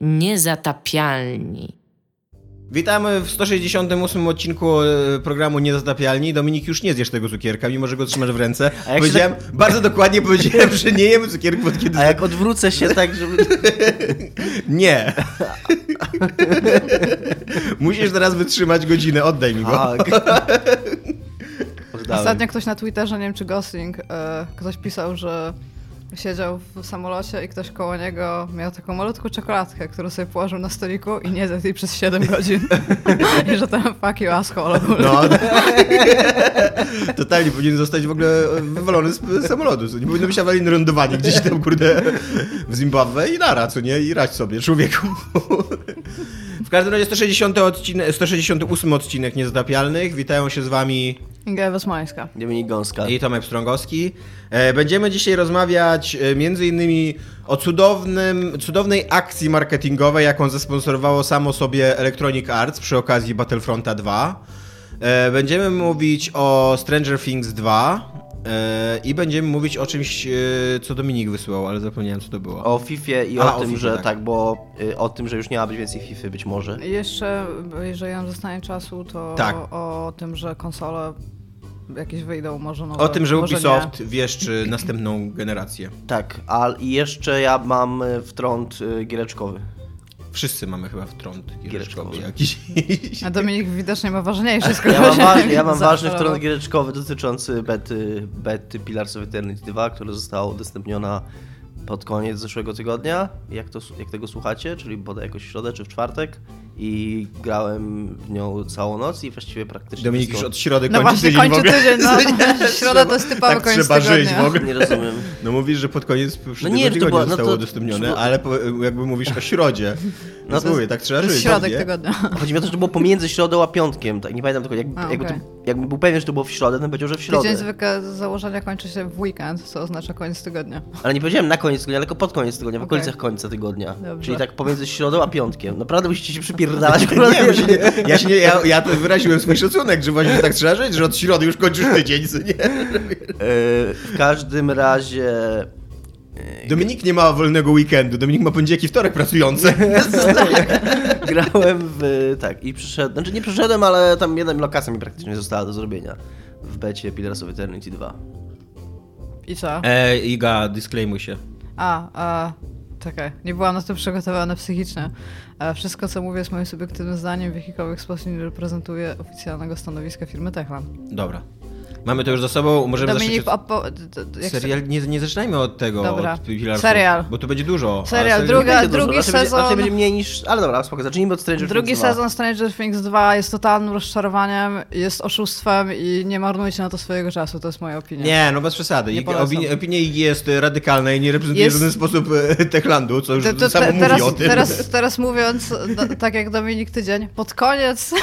Niezatapialni. Witamy w 168 odcinku e, programu Niezatapialni. Dominik, już nie zjesz tego cukierka, mimo że go trzymasz w ręce. A jak Powiedziałem, bardzo dokładnie powiedziałem, że nie jemy cukierków od kiedy... A jak odwrócę się tak, żeby... Nie. Musisz teraz wytrzymać godzinę, oddaj mi go. Oddałem. Ostatnio ktoś na Twitterze, nie wiem czy Gosling, e, ktoś pisał, że siedział w samolocie i ktoś koło niego miał taką malutką czekoladkę, którą sobie położył na stoliku i nie zjadł jej przez 7 godzin. I że tam fuck you asshole. No, totalnie powinien zostać w ogóle wywalony z samolotu. Nie powinno być awaryjne lądowanie gdzieś tam, kurde, w Zimbabwe i nara, co nie? I radź sobie, człowieku. W każdym razie 160 odcinek, 168 odcinek Niezatapialnych. Witają się z wami Ewa Smoleńska. Dominik Gąska. i Tomek Strągowski. E, Będziemy dzisiaj rozmawiać e, między innymi o cudownym, cudownej akcji marketingowej, jaką zesponsorowało samo sobie Electronic Arts przy okazji Battlefronta 2. E, Będziemy mówić o Stranger Things 2 e, i będziemy mówić o czymś, e, co Dominik wysłał, ale zapomniałem, co to było. O FIFA i A, o o tym, FIFA, że tak. tak, bo y, o tym, że już nie ma być więcej FIFA być może. Jeszcze, jeżeli nam zostanie czasu, to Tak. o tym, że konsole jakieś wyjdą, może nowe, O tym, że Ubisoft wieszczy następną generację. Tak, a i jeszcze ja mam y, wtrąd y, giereczkowy. Wszyscy mamy chyba wtrąd giereczkowy. jakiś. A Dominik widocznie ma ważniejsze Ja mam, ważny, ja mam ważny wtrąd giereczkowy dotyczący bety, bety Pillars of Eternity 2, która została udostępniona pod koniec zeszłego tygodnia, jak, to, jak tego słuchacie, czyli bodaj jakoś w środę czy w czwartek i grałem w nią całą noc i właściwie praktycznie Dominik już od środy No kończy właśnie, tydzień w kończy tydzień, no. Środa to jest typowy tak koniec trzeba żyć tygodnia. w ogóle. Nie rozumiem. No mówisz, że pod koniec przyszłego nie, to tygodnia była- no zostało to- udostępnione, to- ale po, jakby mówisz o środzie. No No to to mówię, tak trzeba To żyć. środek nie? tygodnia. Chodzi mi o to, że to było pomiędzy środą a piątkiem, tak nie pamiętam tylko, jak, A, jakby, okej. to, jakby był pewien, że to było w środę, to powiedział, że w środę. Tydzień zwykle z założenia kończy się w weekend, co oznacza koniec tygodnia. Ale nie powiedziałem na koniec tygodnia, tylko pod koniec tygodnia, w okolicach końca tygodnia. Dobrze. Czyli tak pomiędzy środą a piątkiem. Naprawdę musicie się przypierdalać. Nie, ja, się nie, ja, się nie, ja, ja to wyraziłem swój szacunek, że właśnie tak trzeba żyć, że od środy już kończysz tydzień, co nie? E, w każdym razie... Dominik nie ma wolnego weekendu, Dominik ma poniedziałek i wtorek pracujący. Grałem w... tak, i przyszedłem... Znaczy nie przyszedłem, ale tam jedna lokacja mi praktycznie została do zrobienia. W becie Pillars of Eternity 2. I co? E, Iga, disclaimuj się. A, a, czekaj, nie byłam na to przygotowana psychicznie. E, Wszystko, co mówię, jest moim subiektywnym zdaniem, w jakikolwiek sposób nie reprezentuje oficjalnego stanowiska firmy Techland. Dobra. Mamy to już za sobą, możemy Dominik, zacząć od... Serial, nie, nie zaczynajmy od tego, Dobra. od Serial. bo tu będzie dużo. Serial, druga- Będzie dużo, drugi raczej będzie- sezon- Raczej będzie mniej niż... Ale dobra, spoko, zacznijmy od Stranger Drugi Things 2. sezon Stranger Things 2 jest totalnym rozczarowaniem, jest oszustwem i nie marnujcie na to swojego czasu, to jest moja opinia. Nie, no bez przesady. Nie. Opinia, jest radykalna i nie reprezentuje Jest- w żaden sposób e, Techlandu, co już To- to samo te- mówi teraz, o tym. Teraz, teraz mówiąc, tak jak Dominik tydzień, pod koniec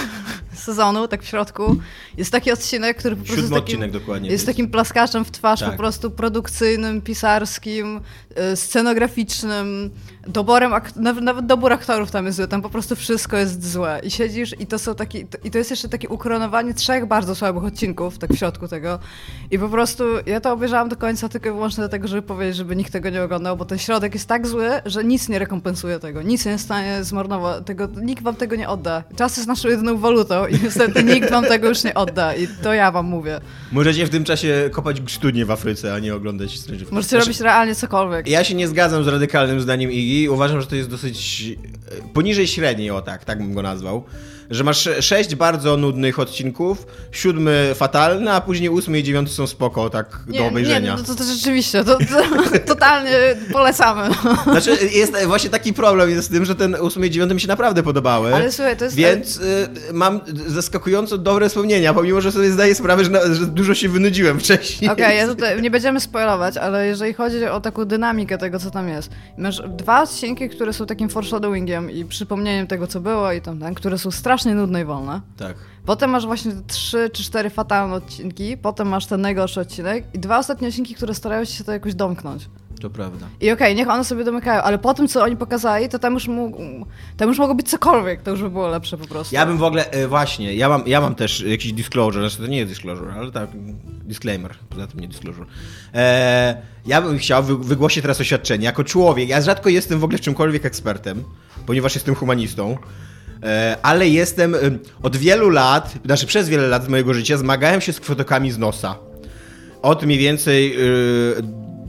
sezonu, tak w środku, jest taki odcinek, który po prostu Siódmy jest takim, odcinek dokładnie. jest takim plaskaczem w twarz Tak. po prostu produkcyjnym, pisarskim, y, scenograficznym, doborem, nawet, nawet dobór aktorów tam jest zły, tam po prostu wszystko jest złe i siedzisz i to są taki, i to jest jeszcze takie ukoronowanie trzech bardzo słabych odcinków, tak w środku tego i po prostu ja to obejrzałam do końca tylko i wyłącznie dlatego, żeby powiedzieć, żeby nikt tego nie oglądał, bo ten środek jest tak zły, że nic nie rekompensuje tego, nic nie jest w stanie zmarnować tego, nikt wam tego nie odda. Czas jest naszą jedyną walutą i niestety nikt wam tego już nie odda i to ja wam mówię. Możecie w tym czasie kopać studnie w Afryce, a nie oglądać Stranger Things. Możecie Znaczy, robić realnie cokolwiek. Ja się nie zgadzam z radykalnym zdaniem Igi. Uważam, że to jest dosyć e, poniżej średniej, o tak, tak bym go nazwał. Że masz sze- sześć bardzo nudnych odcinków, siódmy fatalny, a później ósmy i dziewiąty są spoko, tak do obejrzenia. Nie, no to, to rzeczywiście, to, to totalnie polecamy. Znaczy, jest właśnie taki problem jest z tym, że ten ósmy i dziewiąty mi się naprawdę podobały. Ale słuchaj, to jest... Więc y, mam zaskakująco dobre wspomnienia, pomimo, że sobie zdaję sprawę, że, na, że dużo się wynudziłem wcześniej. Okej, ja tutaj nie będziemy spoilować, ale jeżeli chodzi o taką dynamikę tego, co tam jest. Masz dwa odcinki, które są takim foreshadowingiem i przypomnieniem tego, co było i tam, tam które są strasznie nudne i wolne. Tak. Potem masz właśnie trzy czy cztery fatalne odcinki, potem masz ten najgorszy odcinek i dwa ostatnie odcinki, które starają się to jakoś domknąć. To prawda. I okej, niech one sobie domykają, ale po tym, co oni pokazali, to tam już, mógł, tam już mogło być cokolwiek, to już by było lepsze po prostu. Ja bym w ogóle, e, właśnie, ja mam, ja mam też jakiś disclosure, znaczy to nie jest disclosure, ale tak, disclaimer, poza tym nie disclosure. E, ja bym chciał, wy, wygłosić teraz oświadczenie, jako człowiek, ja rzadko jestem w ogóle w czymkolwiek ekspertem, ponieważ jestem humanistą, ale jestem e, od wielu lat, znaczy przez wiele lat z mojego życia zmagałem się z kwotokami z nosa. Od mniej więcej e,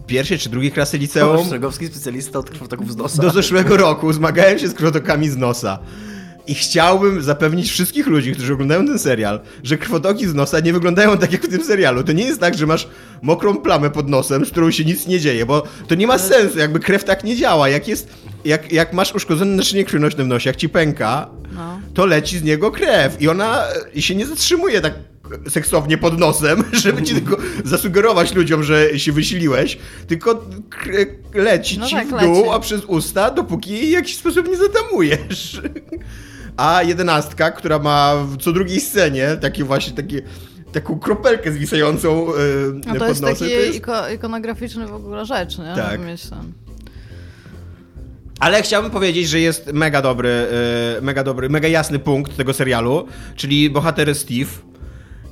pierwszej czy drugiej klasy liceum. Strzegowski specjalista od krwotoków z nosa. Do zeszłego roku zmagałem się z krwotokami z nosa. I chciałbym zapewnić wszystkich ludzi, którzy oglądają ten serial, że krwotoki z nosa nie wyglądają tak jak w tym serialu. To nie jest tak, że masz mokrą plamę pod nosem, z którą się nic nie dzieje, bo to nie ma sensu, jakby krew tak nie działa. Jak jest, jak, jak masz uszkodzone naczynie krwionośne w nosie, jak ci pęka, No. to leci z niego krew i ona się nie zatrzymuje tak seksownie pod nosem, żeby ci tylko zasugerować ludziom, że się wysiliłeś, tylko leci No ci tak, w dół, leci. a przez usta, dopóki jej w jakiś sposób nie zatamujesz. A jedenastka, która ma w co drugiej scenie taki właśnie taki, taką kropelkę zwisającą yy, No to pod jest nosem, taki to jest... iko- ikonograficzny w ogóle rzecz, nie? Tak. Ale chciałbym powiedzieć, że jest mega dobry, yy, mega dobry, mega jasny punkt tego serialu, czyli bohater Steve.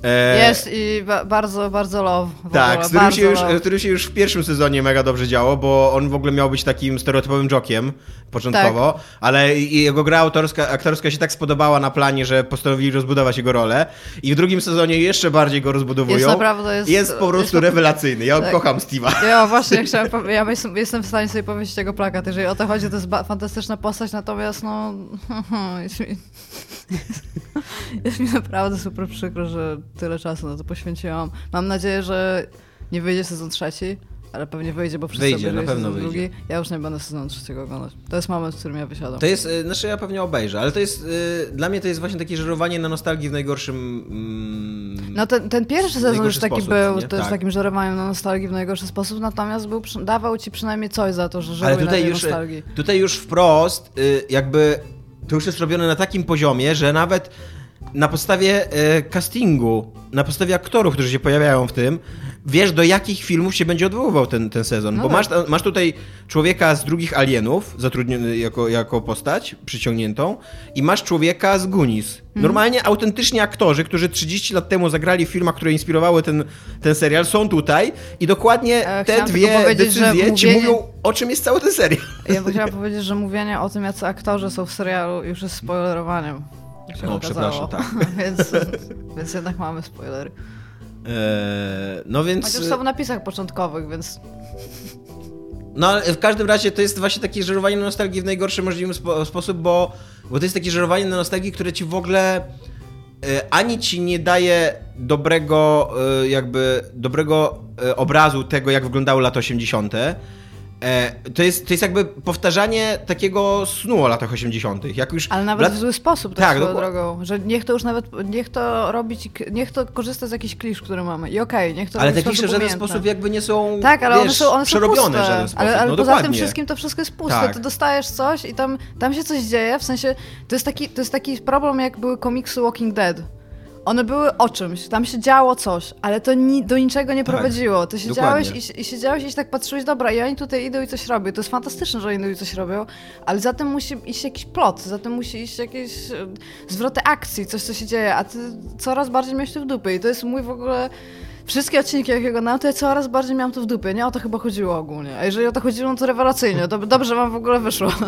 E, Jest i ba- bardzo, bardzo love. Tak, ogóle, z którym, się już, love. którym się już w pierwszym sezonie mega dobrze działo, bo on w ogóle miał być takim stereotypowym jokiem początkowo, Tak. ale jego gra autorska, aktorska się tak spodobała na planie, że postanowili rozbudować jego rolę i w drugim sezonie jeszcze bardziej go rozbudowują. Jest naprawdę- jest- jest po prostu jest rewelacyjny. Ja Tak. kocham Steve'a. Ja właśnie chciałem ja jestem, w stanie sobie powiedzieć tego plakat, jeżeli o to chodzi, to jest fantastyczna postać, natomiast no jest mi, jest naprawdę super przykro, że tyle czasu na to poświęciłam. Mam nadzieję, że nie wyjdzie sezon trzeci, ale pewnie wyjdzie, bo wszyscy Wyjdzie, na pewno sezon wyjdzie. drugi. Ja już nie będę sezonu trzeciego oglądać. To jest moment, w którym ja wysiadam. To jest, y, znaczy ja pewnie obejrzę, ale to jest, y, dla mnie to jest właśnie takie żerowanie na nostalgii w najgorszym mm, No ten, ten pierwszy sezon już taki sposób, był, nie? też Tak. takim żerowaniem na nostalgii w najgorszy sposób, natomiast był, dawał ci przynajmniej coś za to, że żeruje Ale na tutaj tej już, nostalgii. tutaj już wprost, y, jakby to już jest robione na takim poziomie, że nawet na podstawie y, castingu, na podstawie aktorów, którzy się pojawiają w tym, wiesz do jakich filmów się będzie odwoływał ten, ten sezon. No Bo tak. masz, masz tutaj człowieka z drugich alienów, zatrudniony jako, jako postać, przyciągniętą, i masz człowieka z Goonies. Mhm. Normalnie autentycznie aktorzy, którzy 30 lat temu zagrali w filmach, które inspirowały ten, ten serial, są tutaj i dokładnie E, te dwie decyzje ci mówienie- mówią, o czym jest cały ten serial. Ja bym chciała powiedzieć, że mówienie o tym, jacy aktorzy są w serialu już jest spoilerowaniem. jak się O, okazało. przepraszam, tak. więc, więc jednak mamy spoilery. Eee, no więc. Chociaż są w napisach początkowych, więc No ale w każdym razie to jest właśnie takie żerowanie na nostalgii w najgorszy możliwy spo, sposób, bo, bo to jest takie żerowanie na nostalgii, które ci w ogóle e, ani ci nie daje dobrego, e, jakby dobrego e, obrazu tego, jak wyglądały lata 80. E, to, jest, to jest jakby powtarzanie takiego snu o latach 80. Jak już ale nawet lat... w zły sposób tak, Tak, swoją drogą. Że niech to już nawet, niech to robić, niech to korzysta z jakichś klisz, które mamy. I okej, niech to Ale te klisze w żaden sposób jakby nie są Tak, ale wiesz, one są, one są przerobione puste. żaden sposób. Ale, ale no poza tym wszystkim to wszystko jest puste. Tak. Ty dostajesz coś i tam, tam się coś dzieje, w sensie to jest, taki, to jest taki problem, jak były komiksy Walking Dead. One były o czymś, tam się działo coś, ale to ni do niczego nie Tak, prowadziło. Ty siedziałeś i, i siedziałeś i tak patrzyłeś, dobra, i oni tutaj idą i coś robią. To jest fantastyczne, że oni idą i coś robią, ale za tym musi iść jakiś plot, za tym musi iść jakieś e, zwroty akcji, coś, co się dzieje, a ty coraz bardziej miałeś to w dupie i to jest mój w ogóle... Wszystkie odcinki, jakie oglądałam, to ja coraz bardziej miałam to w dupie. Nie o to chyba chodziło ogólnie. A jeżeli o to chodziło, no to rewelacyjnie. Dob- Dobrze wam w ogóle wyszło.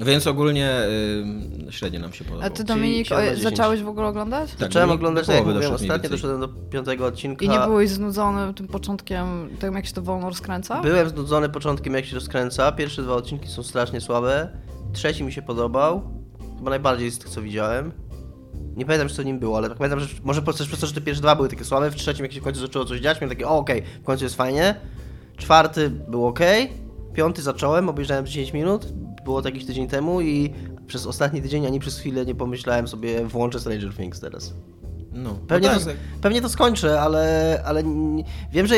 Więc ogólnie y, średnio nam się podobało. A ty, Dominik, o, zacząłeś w ogóle oglądać? Tak, Zacząłem oglądać, tak jak mówiłem doszedł ostatnio, doszedłem do piątego odcinka. I nie byłeś znudzony tym początkiem, tym jak się to wolno rozkręca? Byłem znudzony początkiem, jak się rozkręca. Pierwsze dwa odcinki są strasznie słabe. Trzeci mi się podobał. Chyba najbardziej z tych, co widziałem. Nie pamiętam, co nim było, ale tak pamiętam, że może przez to, że te pierwsze dwa były takie słabe. W trzecim, jak się w końcu zaczęło coś dziać, miałem takie, o okej, w końcu jest fajnie. Czwarty był ok. Piąty zacząłem, obejrzałem 10 minut. Było to jakiś tydzień temu i przez ostatni tydzień ani przez chwilę nie pomyślałem sobie, włączę Stranger Things teraz. No, Pewnie, no to, tak. pewnie to skończę, ale, ale wiem, że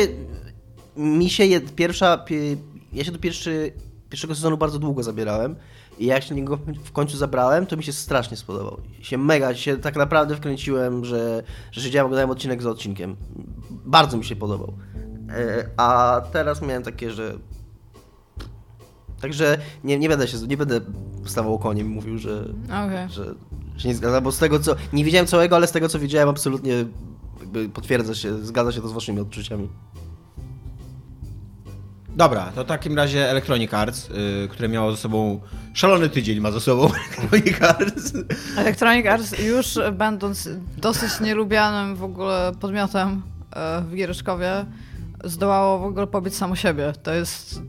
mi się jed, pierwsza. pie- Ja się do pierwszy, pierwszego sezonu bardzo długo zabierałem. I jak się niego w końcu zabrałem, to mi się strasznie spodobał. Się mega, się tak naprawdę wkręciłem, że, że siedziałem, oglądałem odcinek za odcinkiem. Bardzo mi się podobał. E, A teraz miałem takie, że. Także nie, nie będę się nie będę stawał koniem i mówił, że, Okej. że się nie zgadza, bo z tego co. Nie widziałem całego, ale z tego co widziałem absolutnie jakby potwierdza się, zgadza się to z waszymi odczuciami. Dobra, to w takim razie Electronic Arts, y, które miało ze sobą szalony tydzień ma ze sobą Electronic Arts. Electronic Arts już będąc dosyć nielubianym w ogóle podmiotem e, w Giereszkowie zdołało w ogóle pobić samo siebie. To jest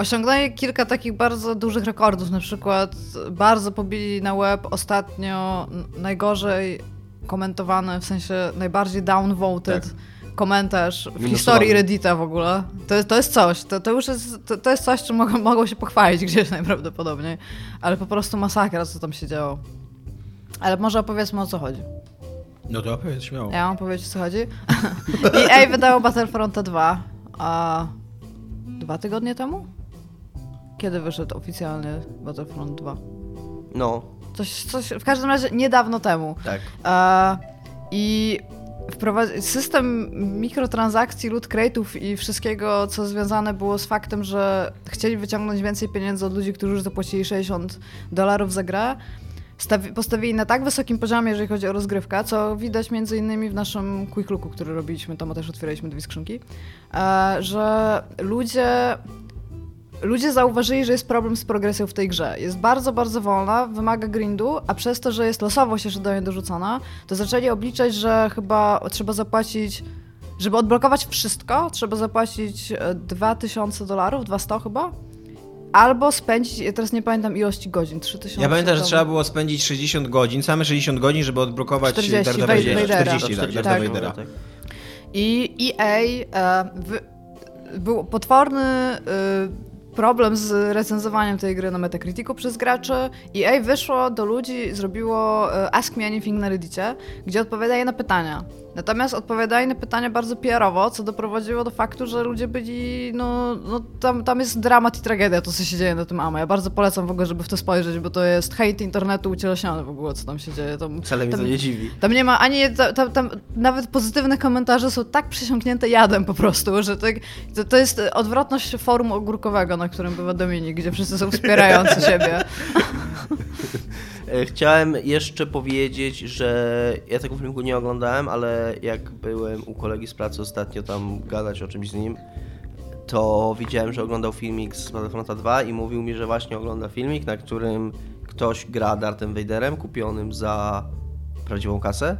osiągnęli kilka takich bardzo dużych rekordów, na przykład bardzo pobili na web ostatnio najgorzej komentowany, w sensie najbardziej downvoted Tak. komentarz w historii Reddita w ogóle. To, to jest coś, to, to już jest, to, to jest coś, czym mogą, mogą się pochwalić gdzieś najprawdopodobniej, ale po prostu masakra, co tam się działo. Ale może opowiedzmy o co chodzi. No to opowiedz śmiało. Ja mam powiedzieć o co chodzi. EA wydało Battlefronta 2 a dwa tygodnie temu? Kiedy wyszedł oficjalnie Battlefront 2? No, Coś, coś w każdym razie niedawno temu. tak. E, I wprowadzi- system mikrotransakcji, loot crate'ów i wszystkiego, co związane było z faktem, że chcieli wyciągnąć więcej pieniędzy od ludzi, którzy już zapłacili 60 dolarów za grę, stawi- postawili na tak wysokim poziomie, jeżeli chodzi o rozgrywkę, co widać między innymi w naszym quick looku, który robiliśmy, tam też otwieraliśmy dwie skrzynki, e, że ludzie Ludzie zauważyli, że jest problem z progresją w tej grze. Jest bardzo, bardzo wolna, wymaga grindu, a przez to, że jest losowość jeszcze do niej dorzucona, to zaczęli obliczać, że chyba trzeba zapłacić, żeby odblokować wszystko, trzeba zapłacić e, 2000 dolarów, 200 chyba, albo spędzić, ja teraz nie pamiętam ilości godzin, 3000. Ja pamiętam, że trzeba było spędzić 60 godzin, same 60 godzin, żeby odblokować 40, Darda Vadera. Vadera. 40, tak, Darda Tak. Vadera. tak. I EA e, wy, był potworny e, problem z recenzowaniem tej gry na Metacriticu przez graczy. EA wyszło do ludzi, zrobiło e, Ask Me Anything na Reddicie, gdzie odpowiadaje na pytania. Natomiast odpowiadali na pytania bardzo PR-owo, co doprowadziło do faktu, że ludzie byli, no, no tam, tam jest dramat i tragedia, to co się dzieje na tym AMA. Ja bardzo polecam w ogóle, żeby w to spojrzeć, bo to jest hejt internetu ucieleśniony w ogóle, co tam się dzieje. Tam, Wcale mnie to nie dziwi. tam nie ma ani. Tam, tam, nawet pozytywne komentarze są tak przesiąknięte jadem po prostu, że tak, to, to jest odwrotność forum ogórkowego, na którym bywa Dominik, gdzie wszyscy są wspierający siebie. E, Chciałem jeszcze powiedzieć, że ja tego filmu nie oglądałem, ale jak byłem u kolegi z pracy ostatnio tam gadać o czymś z nim, to widziałem, że oglądał filmik z Battlefronta 2 i mówił mi, że właśnie ogląda filmik, na którym ktoś gra Darthem Vaderem kupionym za prawdziwą kasę.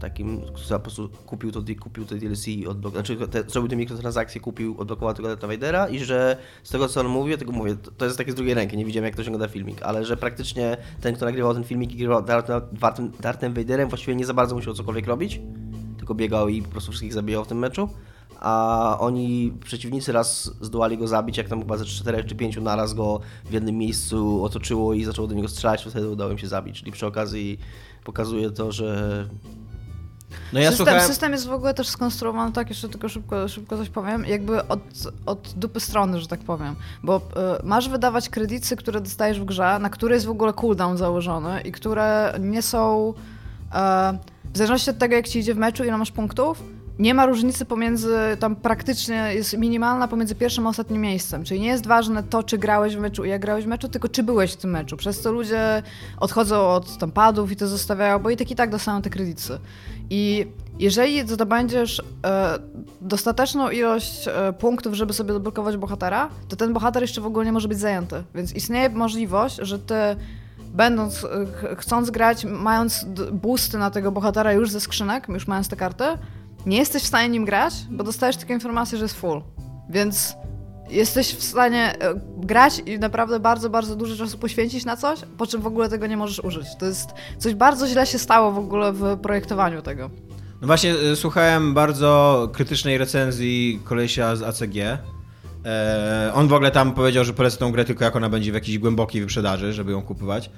Takim, za po prostu kupił to, kupił to DLC, odblok- znaczy te, zrobił te mikrotransakcje, kupił, odblokował tego Dartha Vadera i że z tego co on mówi, tego mówię, to, to jest takie z drugiej ręki, nie widziałem jak ktoś ogląda filmik, ale że praktycznie ten, kto nagrywał ten filmik i grywał Darthem, Darthem, Darthem Vaderem właściwie nie za bardzo musiał cokolwiek robić, tylko biegał i po prostu wszystkich zabijał w tym meczu. A oni, przeciwnicy, raz zdołali go zabić, jak tam chyba ze 4 czy 5 naraz go w jednym miejscu otoczyło i zaczęło do niego strzelać, to wtedy udało im się zabić. Czyli przy okazji pokazuje to, że No ja system, słuchałem... system jest w ogóle też skonstruowany tak, jeszcze tylko szybko, szybko coś powiem, jakby od, od dupy strony, że tak powiem. Bo y, masz wydawać kredyty, które dostajesz w grze, na które jest w ogóle cooldown założony i które nie są. E, w zależności od tego, jak ci idzie w meczu, ile masz punktów, nie ma różnicy pomiędzy, tam praktycznie jest minimalna pomiędzy pierwszym a ostatnim miejscem. Czyli nie jest ważne to, czy grałeś w meczu i jak grałeś w meczu, tylko czy byłeś w tym meczu. Przez to ludzie odchodzą od tam padów i to zostawiają, bo i tak i tak dostają te kredyty. I jeżeli zdobędziesz e, dostateczną ilość e, punktów, żeby sobie odblokować bohatera, to ten bohater jeszcze w ogóle nie może być zajęty. Więc istnieje możliwość, że ty będąc, e, ch- chcąc grać, mając boosty na tego bohatera już ze skrzynek, już mając te karty, nie jesteś w stanie nim grać, bo dostajesz tylko informację, że jest full. Więc jesteś w stanie e, grać i naprawdę bardzo, bardzo dużo czasu poświęcić na coś, po czym w ogóle tego nie możesz użyć. To jest coś bardzo źle się stało w ogóle w projektowaniu tego. No właśnie, y, słuchałem bardzo krytycznej recenzji kolesia z ACG. E, on w ogóle tam powiedział, że polecę tą grę tylko jak ona będzie w jakiejś głębokiej wyprzedaży, żeby ją kupować.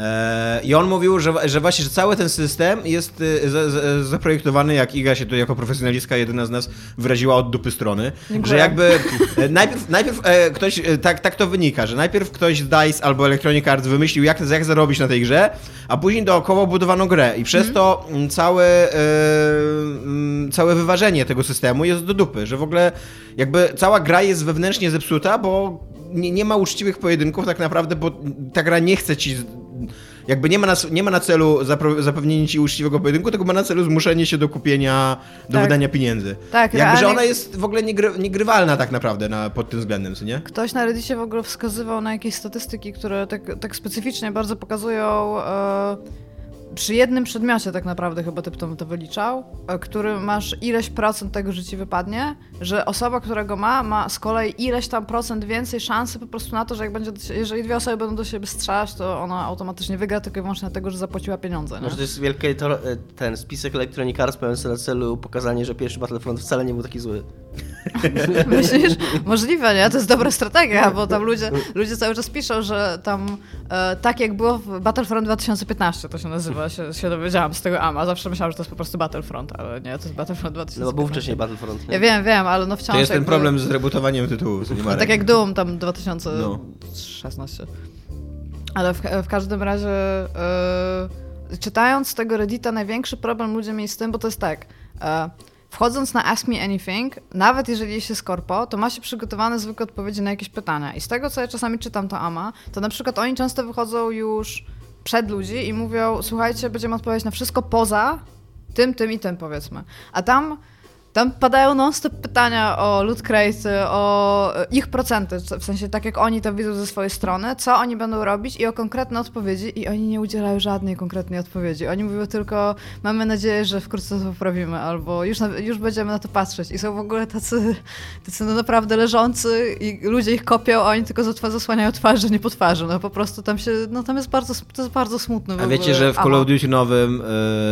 E, I on mówił, że, że właśnie, że cały ten system jest za, zaprojektowany, jak Iga się tu jako profesjonalistka, jedyna z nas wyraziła od dupy strony, Dziękuję. że jakby e, najpierw, najpierw e, ktoś, e, tak, tak to wynika, że najpierw ktoś z DICE albo Electronic Arts wymyślił, jak, jak zarobić na tej grze, a później dookoła budowano grę i przez to mm, całe, e, mm, całe wyważenie tego systemu jest do dupy, że w ogóle jakby cała gra jest wewnętrznie zepsuta, bo nie, nie ma uczciwych pojedynków tak naprawdę, bo ta gra nie chce ci jakby nie ma na, nie ma na celu zapewnienie ci uczciwego pojedynku, tylko ma na celu zmuszenie się do kupienia, do Tak. wydania pieniędzy. Tak, jakby, że ona jest w ogóle niegry, niegrywalna tak naprawdę na, pod tym względem, co nie? Ktoś na Reddicie w ogóle wskazywał na jakieś statystyki, które tak, tak specyficznie bardzo pokazują e, przy jednym przedmiocie tak naprawdę chyba typ to, to wyliczał, e, który masz ileś procent tego, że ci wypadnie, że osoba, która go ma, ma z kolei ileś tam procent więcej szansy po prostu na to, że jak będzie, jeżeli dwie osoby będą do siebie strzelać, to ona automatycznie wygra tylko i wyłącznie dlatego, że zapłaciła pieniądze. Nie? Może to jest wielki to, ten spisek Electronic mający na celu pokazanie, że pierwszy Battlefront wcale nie był taki zły. Myślisz? Możliwe, nie? To jest dobra strategia, bo tam ludzie, ludzie cały czas piszą, że tam e, tak jak było w Battlefront 2015, to się nazywa, się, się dowiedziałam z tego AMA. Zawsze myślałam, że to jest po prostu Battlefront, ale nie, to jest Battlefront 2015. No bo był wcześniej Battlefront. Nie? Ja wiem, wiem, ale no wciąż To jest ten problem z rebootowaniem tytułu, co nie ma no, tak jak Doom tam No. 2016. Ale w, w każdym razie e, czytając z tego Reddita największy problem ludzie mieli z tym, bo to jest tak. E, Wchodząc na Ask Me Anything, nawet jeżeli się skorpo, to ma się przygotowane zwykłe odpowiedzi na jakieś pytania. I z tego, co ja czasami czytam to AMA, to na przykład oni często wychodzą już przed ludzi i mówią, słuchajcie, będziemy odpowiadać na wszystko poza tym, tym i tym, powiedzmy. A tam, tam padają non-stop pytania o loot crate, o ich procenty, w sensie tak jak oni to widzą ze swojej strony, co oni będą robić i o konkretne odpowiedzi i oni nie udzielają żadnej konkretnej odpowiedzi. Oni mówią tylko, mamy nadzieję, że wkrótce to poprawimy, albo już, już będziemy na to patrzeć. I są w ogóle tacy, tacy no naprawdę leżący i ludzie ich kopią, a oni tylko zasłaniają twarze, nie po twarzy. No po prostu tam się, no tam jest bardzo, to jest bardzo smutne A wiecie, że w Call of Duty nowym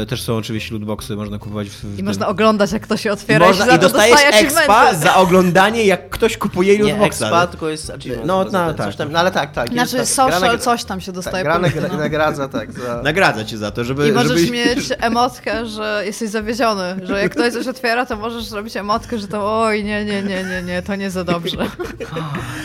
e, też są oczywiście lootboxy, można kupować w, w I tym- można oglądać, jak to się I, można, się i dostajesz dostaje expa za oglądanie, jak ktoś kupuje Nie, lootboxa. expa, tylko jest achievement. No, no, ten, tak. Tam, no ale tak, tak. jest Znaczy tak, gra social coś tam się tak, dostaje. gra punkty, nagra- no. nagradza, tak. Za... Nagradza cię za to, żeby... I możesz żeby... mieć emotkę, że jesteś zawiedziony, że jak ktoś coś otwiera, to możesz zrobić emotkę, że to oj, nie, nie, nie, nie, nie, to nie za dobrze.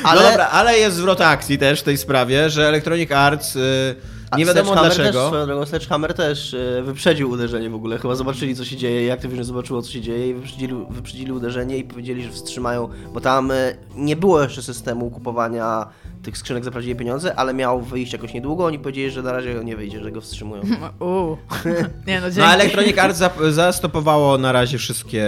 Ale... No dobra, ale jest zwrot akcji też w tej sprawie, że Electronic Arts y, nie wiadomo dlaczego. Też, swoją drogą, Sledgehammer też e, wyprzedził uderzenie w ogóle. Chyba zobaczyli, co się dzieje, jak Activision zobaczyło, co się dzieje i wyprzedzili, wyprzedzili uderzenie i powiedzieli, że wstrzymają, bo tam e, nie było jeszcze systemu kupowania tych skrzynek za prawdziwe pieniądze, ale miał wyjść jakoś niedługo. Oni powiedzieli, że na razie nie wyjdzie, że go wstrzymują. Uuu. Nie no, dzięki. No Electronic Arts zastopowało na razie wszystkie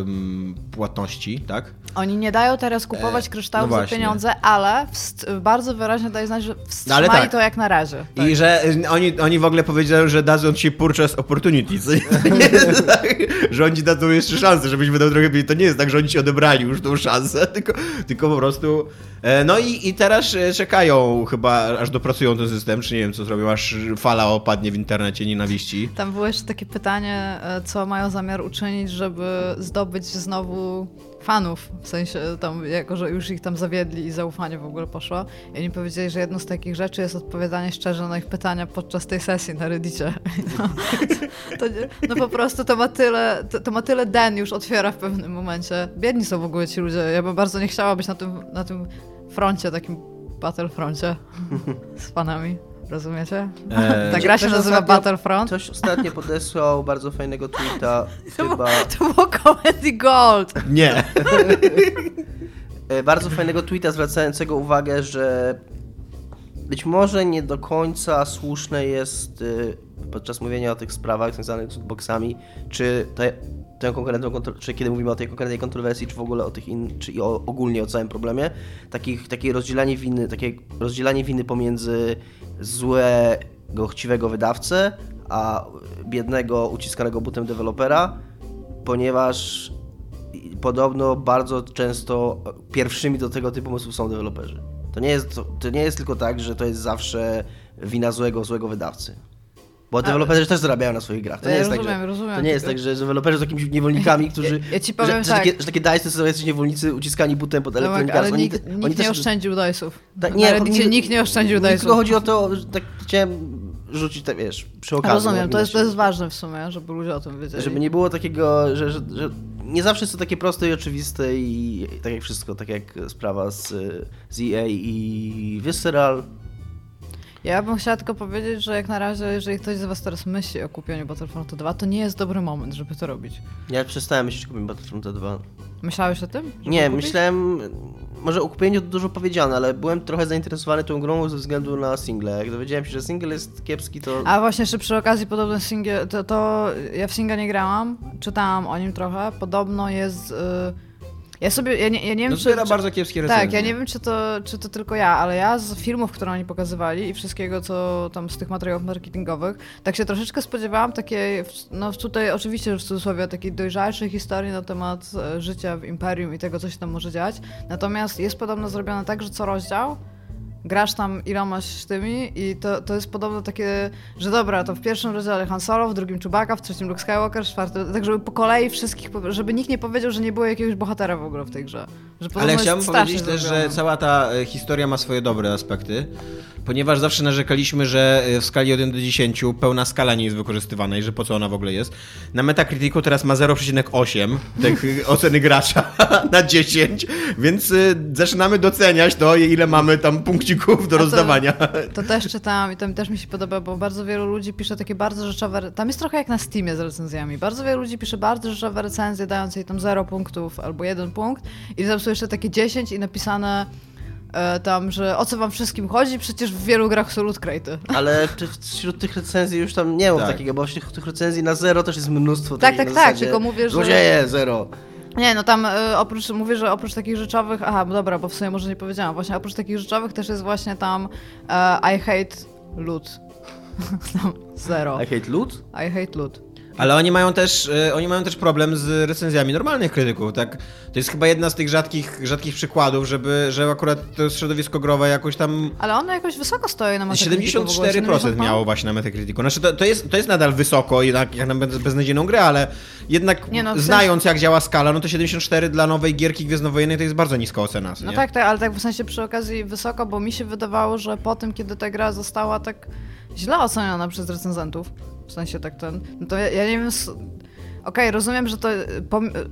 ym, płatności, tak? Oni nie dają teraz kupować E, kryształów no za pieniądze, ale wst- bardzo wyraźnie daje znać, że wstrzymali tak. to jak na razie. I że y, oni, oni w ogóle powiedzieli, że dadzą ci purchase opportunity. Co nie, to nie jest tak, że oni ci dadzą jeszcze szansę, żebyś wydał trochę pieniędzy. To nie jest tak, że oni ci odebrali już tą szansę, tylko, tylko po prostu... e, No i, i teraz e, czekają chyba, aż dopracują ten system, czy nie wiem co zrobią, aż fala opadnie w internecie nienawiści. Tam było jeszcze takie pytanie, e, co mają zamiar uczynić, żeby zdobyć znowu fanów, w sensie tam, jako że już ich tam zawiedli i zaufanie w ogóle poszło. I oni powiedzieli, że jedną z takich rzeczy jest odpowiadanie szczerze na ich pytania podczas tej sesji na Reddicie. No, to, no po prostu to ma tyle, to, to ma tyle den już otwiera w pewnym momencie. Biedni są w ogóle ci ludzie. Ja bym bardzo nie chciała być na tym, na tym froncie, takim battlefroncie z fanami. Rozumiecie? E, Ta gra się Ktoś nazywa ostatnio- Battlefront. Ktoś ostatnio podesłał bardzo fajnego tweeta, chyba... To było Comedy Gold. Nie. e, bardzo fajnego tweeta zwracającego uwagę, że być może nie do końca słuszne jest y, podczas mówienia o tych sprawach związanych z boxami, czy te, tę konkretną, czy kiedy mówimy o tej konkretnej kontrowersji, czy w ogóle o tych in, czy o, ogólnie o całym problemie, takich, takie rozdzielanie winy, takie rozdzielanie winy pomiędzy złego, chciwego wydawcę, a biednego, uciskanego butem dewelopera, ponieważ podobno bardzo często pierwszymi do tego typu pomysłów są deweloperzy. To nie jest, to nie jest tylko tak, że to jest zawsze wina złego, złego wydawcy. Bo deweloperzy też zarabiają na swoich grach. To Ja nie jest rozumiem, tak, że, rozumiem, to nie jest tak, że deweloperzy są jakimiś niewolnikami, którzy... Ja- ja ci powiem że, że, tak. takie, że takie DICE są jacyś niewolnicy uciskani butem pod Tomek, Electronic ale Arts. Oni, nikt, oni nikt też, nie oszczędził dajsów. Tak, nie, Reddicie nikt nie oszczędził dajsów. Tylko chodzi o to, że tak chciałem rzucić, tak wiesz, przy okazji. Rozumiem, to jest, to jest ważne w sumie, żeby ludzie o tym wiedzieli. Żeby nie było takiego, że, że, że nie zawsze jest to takie proste i oczywiste i tak jak wszystko, tak jak sprawa z, z EA i Visceral. Ja bym chciała tylko powiedzieć, że jak na razie, jeżeli ktoś z was teraz myśli o kupieniu Battlefrontu 2, to nie jest dobry moment, żeby to robić. Ja przestałem myśleć, że kupię Battlefront 2. Myślałeś o tym? Nie, myślałem, może o kupieniu to dużo powiedziane, ale byłem trochę zainteresowany tą grą ze względu na single. Jak dowiedziałem się, że single jest kiepski, to... A właśnie jeszcze przy okazji podobno single, to, to ja w Singa nie grałam, czytałam o nim trochę, podobno jest... Y, ja sobie, ja nie, ja nie wiem No czy... czy bardzo kiepskie recenzje. tak, ja nie wiem czy to, czy to tylko ja, ale ja z filmów, które oni pokazywali i wszystkiego, co tam z tych materiałów marketingowych, tak się troszeczkę spodziewałam takiej, no tutaj oczywiście w cudzysłowie, takiej dojrzalszej historii na temat e, życia w Imperium i tego, co się tam może dziać. Natomiast jest podobno zrobione tak, że co rozdział grasz tam ilomaś tymi i to, to jest podobno takie, że dobra, to w pierwszym rozdziale Han Solo, w drugim Chewbacca, w trzecim Luke Skywalker, w czwartym, tak żeby po kolei wszystkich, żeby nikt nie powiedział, że nie było jakiegoś bohatera w ogóle w tej grze. Ale chciałbym powiedzieć też, że cała ta e, historia ma swoje dobre aspekty, ponieważ zawsze narzekaliśmy, że e, w skali 1 do 10 pełna skala nie jest wykorzystywana i że po co ona w ogóle jest. Na Metacriticu teraz ma 0,8 tych e, oceny gracza na 10, więc e, zaczynamy doceniać to, ile mamy tam punkcików do to- rozdawania. To też czytałam i to też mi się podoba, bo bardzo wielu ludzi pisze takie bardzo rzeczowe. Tam jest trochę jak na Steamie z recenzjami. Bardzo wielu ludzi pisze bardzo rzeczowe recenzje, dając jej tam 0 punktów albo 1 punkt, i tam są jeszcze takie 10 i napisane e, tam, że o co wam wszystkim chodzi, przecież w wielu grach są loot crate'y. Ale wśród tych recenzji już tam nie mam Tak. takiego, bo wśród tych recenzji na zero też jest mnóstwo Tak, tak, tak, zasadzie, tylko mówię, że- Złodzieje, zero. Nie, no tam y, oprócz, mówię, że oprócz takich rzeczowych, aha, dobra, bo w sumie może nie powiedziałam, właśnie oprócz takich rzeczowych też jest właśnie tam e, I hate loot. tam zero. I hate loot? I hate loot. Ale oni mają też, e, oni mają też problem z recenzjami normalnych krytyków, tak? To jest chyba jedna z tych rzadkich, rzadkich przykładów, żeby, że akurat to środowisko growe jakoś tam Ale one jakoś wysoko stoi na Metacriticu w ogóle, 74% 70 miało właśnie na Metacriticu. Znaczy to, to, jest, to jest nadal wysoko, jednak jak na bez- beznadziejną grę, ale jednak Nie no, w sensie- znając jak działa skala, no to 74 dla nowej gierki Gwiezdnowojennej to jest bardzo niska ocena. No nie? tak, tak, ale tak w sensie przy okazji wysoko, bo mi się wydawało, że po tym, kiedy ta gra została tak źle oceniona przez recenzentów, w sensie tak ten, no to ja, ja nie wiem... Okej, rozumiem, że to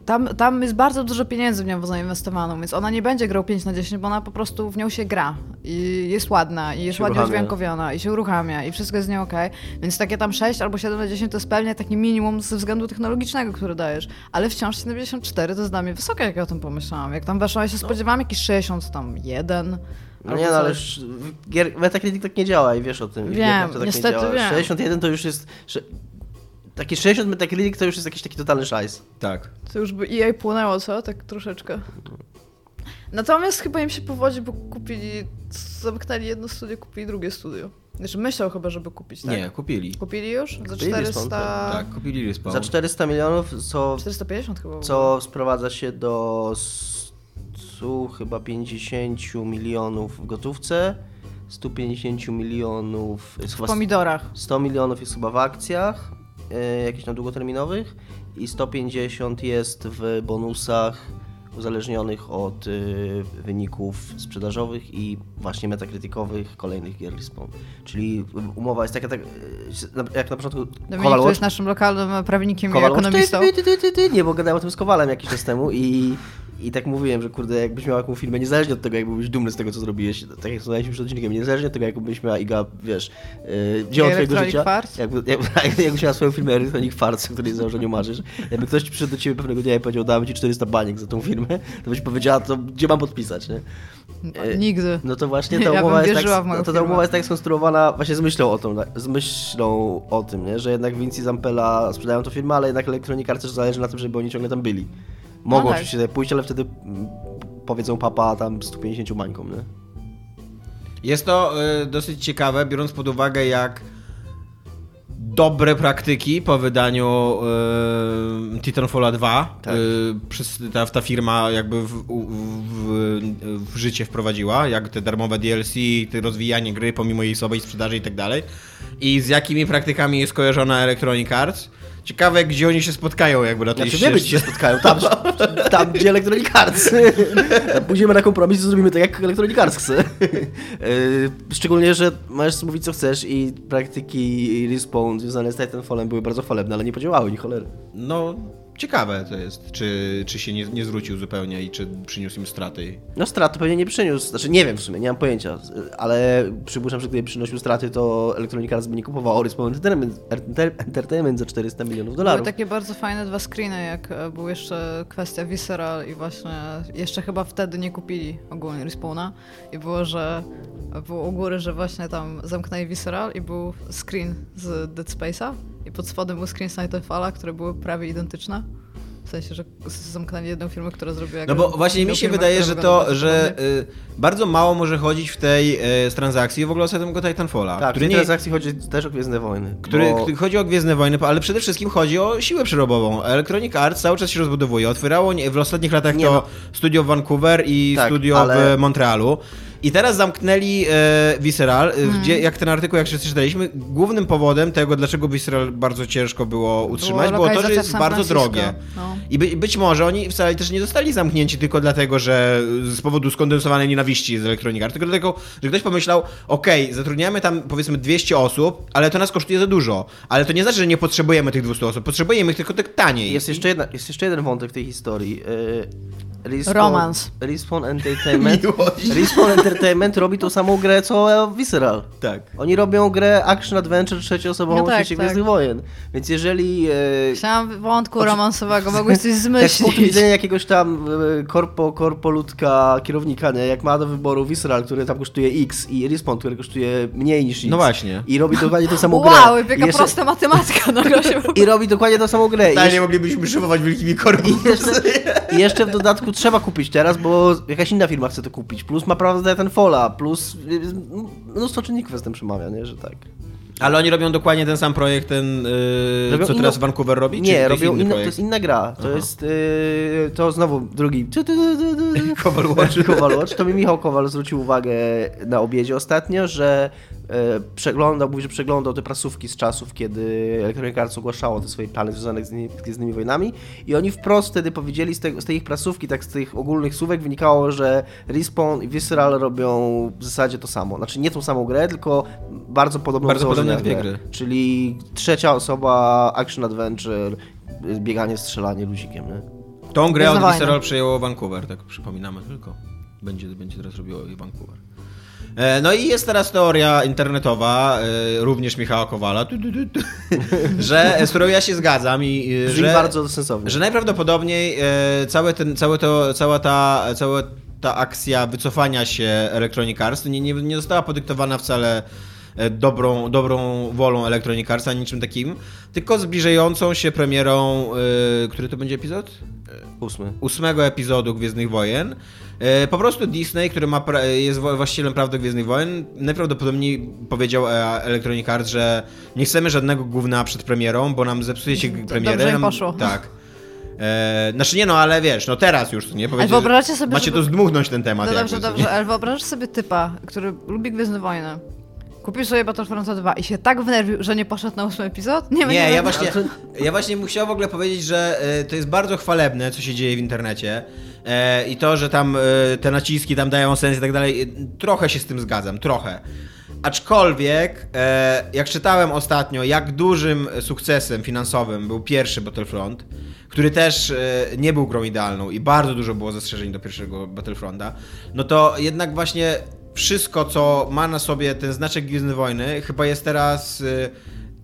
tam, tam jest bardzo dużo pieniędzy w nią zainwestowaną, więc ona nie będzie grał 5 na 10, bo ona po prostu w nią się gra i jest ładna i jest ładnie uruchamia. udźwiękowiona i się uruchamia i wszystko jest z nią okej, więc takie tam 6 albo 7 na 10 to jest pewnie taki minimum ze względu technologicznego, który dajesz, ale wciąż 74 to jest dla mnie wysokie, jak ja o tym pomyślałam. Jak tam weszłam, ja się spodziewałam jakiś 60, tam 1. No nie, no ale już gier, Metacritic tak nie działa i wiesz o tym. Wiem, to tak niestety nie działa. wiem. 61 to już jest... Że, taki 60 Metacritic to już jest jakiś taki totalny szajs. Tak. To już by EA płynęło, co? Tak troszeczkę. Natomiast chyba im się powodzi, bo kupili, zamknęli jedno studio, kupili drugie studio. Znaczy myślał chyba, żeby kupić, tak? Nie, kupili. Kupili już? Za Kupili 400... Respawn, Tak, kupili Respawn. Za 400 milionów, co, 450 chyba. co sprowadza się do 100, chyba 50 milionów w gotówce, 150 milionów... W chyba pomidorach. 100 milionów jest chyba w akcjach, e, jakichś tam długoterminowych i 150 jest w bonusach uzależnionych od e, wyników sprzedażowych i właśnie metakrytykowych kolejnych gier Respawn. Czyli umowa jest taka, tak, jak na początku Dominik, który jest naszym lokalnym prawnikiem i Kowal, ekonomistą. Ty, ty, ty, ty, ty. Nie, bo gadałem o tym z Kowalem jakiś czas temu i, i tak mówiłem, że kurde, jakbyś miał jaką firmę, niezależnie od tego, jak byłbyś dumny z tego, co zrobiłeś, tak jak rozmawialiśmy przed odcinkiem, niezależnie od tego, jaką byś miała Iga, wiesz, yy, dzieło twojego życia, Farts? jakby, jak, jakbyś miała swoją firmę Electronic Farts, o której założeniu marzysz, jakby ktoś przyszedł do ciebie pewnego dnia i powiedział, dałem ci 400 baniek za tą firmę, to byś powiedziała, to gdzie mam podpisać, nie? E, Nigdy. No to właśnie Ja ta umowa jest wierzyła w tak, no to ta umowa jest tak skonstruowana właśnie z myślą o tym, z myślą o tym, nie? że jednak Vinci i Zampella sprzedają to firmę, ale jednak Electronic Arts też zależy na tym, żeby oni ciągle tam byli. Mogą No tak. oczywiście pójść, ale wtedy mm, powiedzą papa tam 150 mańkom, nie? Jest to y, dosyć ciekawe, biorąc pod uwagę, jak dobre praktyki po wydaniu y, Titanfalla 2 Tak. y, przez, ta, ta firma jakby w, u- w, w życie wprowadziła, jak te darmowe DLC, te rozwijanie gry pomimo jej słabej sprzedaży i tak dalej. I z jakimi praktykami jest kojarzona Electronic Arts. Ciekawe, gdzie oni się spotkają jakby na tej Znaczy wiemy, gdzie się spotkają, tam, tam gdzie Electronic Arts. Pójdziemy na kompromis i zrobimy tak, jak Electronic Arts chce. E, Szczególnie, że możesz mówić, co chcesz i praktyki Respawn związane z Titanfallem były bardzo chwalebne, ale nie podziałały, ni cholery. No, ciekawe to jest, czy, czy się nie, nie zwrócił zupełnie i czy przyniósł im straty. No straty pewnie nie przyniósł, znaczy nie wiem w sumie, nie mam pojęcia, ale przypuszczam, że gdyby przynosił straty, to Electronic Arts by nie kupowało Respawn Entertainment, Enter- Entertainment za 400 milionów Były dolarów. takie bardzo fajne dwa screeny, jak e, był jeszcze kwestia Visceral i właśnie jeszcze chyba wtedy nie kupili ogólnie Respawna i było, że było u góry, że właśnie tam zamknęli Visceral i był screen z Dead Space'a i pod spodem był screen z Nightfalla, które były prawie identyczne. W sensie, że zamknęli jedną firmę, która zrobiła No bo właśnie mi się firmę, wydaje, że to, bardzo że y, bardzo mało może chodzić w tej y, z transakcji w ogóle o samego Titanfalla. Tak, który w tej transakcji chodzi też o Gwiezdne Wojny. który, bo... który chodzi o Gwiezdne Wojny, ale przede wszystkim chodzi o siłę przerobową. Electronic Arts cały czas się rozbudowuje. Otwierało nie- w ostatnich latach Nie to no. studio w Vancouver i Tak, studio ale- w Montrealu. I teraz zamknęli e, Visceral, Mhm. gdzie, jak ten artykuł, jak wszyscy czytaliśmy, głównym powodem tego, dlaczego Visceral bardzo ciężko było utrzymać, było, to, że jest bardzo drogie. No. I by, być może oni wcale też nie zostali zamknięci tylko dlatego, że z powodu skondensowanej nienawiści z Electronic Arts, tylko dlatego, że ktoś pomyślał, okej, zatrudniamy tam powiedzmy 200 osób, ale to nas kosztuje za dużo. Ale to nie znaczy, że nie potrzebujemy tych 200 osób, potrzebujemy ich tylko tak taniej. Jest jeszcze, jedna, jest jeszcze jeden wątek w tej historii. E, Respawn, Romans. Respawn Entertainment. Miłość. Respawn Entertainment robi tą samą grę co Visceral. Tak. Oni robią grę Action Adventure trzecioosobową No w tak, świecie tak. Gwiezdnych Wojen. Więc jeżeli... E, Chciałam wątku Oczy- romansowego, mogłeś coś tak z punktu zmyślić. widzenia jakiegoś tam e, korpo, korpolutka kierownika, nie? jak ma do wyboru Visceral, który tam kosztuje X i Respawn, który kosztuje mniej niż X. No właśnie. I robi dokładnie tę samą grę. Wow, I jaka jeszcze- prosta matematyka nagle się I robi dokładnie tę samą grę. Totalnie jeszcze- moglibyśmy szybować wielkimi korpusami. I jeszcze, I jeszcze w dodatku trzeba kupić teraz, bo jakaś inna firma chce to kupić. Plus ma prawo do ten fola, plus y, mnóstwo czynników z tym przemawia, nie? że tak. Ale oni robią dokładnie ten sam projekt, ten, yy, co teraz Vancouver robi? Nie, robią inny inno, to jest inna gra. To Aha. jest y, to znowu drugi. Kowal Watch. Kowal Watch. To mi Michał Kowal zwrócił uwagę na obiedzie ostatnio, że przeglądał, mówi, że przeglądał te prasówki z czasów, kiedy Electronic Arts ogłaszało te swoje plany związane z, nie- z Gwiezdnymi Wojnami i oni wprost wtedy powiedzieli, z, tego, z tej ich prasówki, tak z tych ogólnych słówek wynikało, że Respawn i Visceral robią w zasadzie to samo. Znaczy nie tą samą grę, tylko bardzo podobną Bardzo podobne dwie gry. Czyli trzecia osoba, action adventure, bieganie, strzelanie luzikiem, nie? Tą grę od. Visceral przejęło Vancouver, tak przypominamy tylko. Będzie, będzie teraz robiło i Vancouver. E, No i jest teraz teoria internetowa, e, również Michała Kowala, tu, tu, tu, że, z którą ja się zgadzam i e, że, bardzo sensownie. że najprawdopodobniej e, całe ten, całe to, cała ta, cała ta akcja wycofania się Electronic Arts nie, nie, nie została podyktowana wcale e, dobrą, dobrą wolą Electronic Arts, niczym takim, tylko zbliżającą się premierą, e, który to będzie epizod? Ósmy. ósmego epizodu Gwiezdnych Wojen. E, Po prostu Disney, który ma, jest właścicielem praw do Gwiezdnych Wojen, najprawdopodobniej powiedział e, Electronic Arts, że nie chcemy żadnego gówna przed premierą, bo nam zepsujecie premierę. dobrze nam, poszło. Tak. E, znaczy nie no, ale wiesz, no teraz już, nie? Powiecie, wyobraźcie sobie, macie żeby- to zdmuchnąć ten temat. No dobrze, dobrze, nie? ale wyobrażasz sobie typa, który lubi Gwiezdne Wojny. Kupił sobie Battlefronta 2 i się tak wnerwił, że nie poszedł na ósmy epizod? Nie, Nie, ja wiem. właśnie, ja właśnie musiał w ogóle powiedzieć, że e, to jest bardzo chwalebne, co się dzieje w internecie i to, że tam e, te naciski tam dają sens i tak dalej, e, trochę się z tym zgadzam, trochę. Aczkolwiek, e, jak czytałem ostatnio, jak dużym sukcesem finansowym był pierwszy Battlefront, który też e, nie był grą idealną i bardzo dużo było zastrzeżeń do pierwszego Battlefronta, no to jednak właśnie wszystko, co ma na sobie ten znaczek Gwiezdne Wojny, chyba jest teraz e,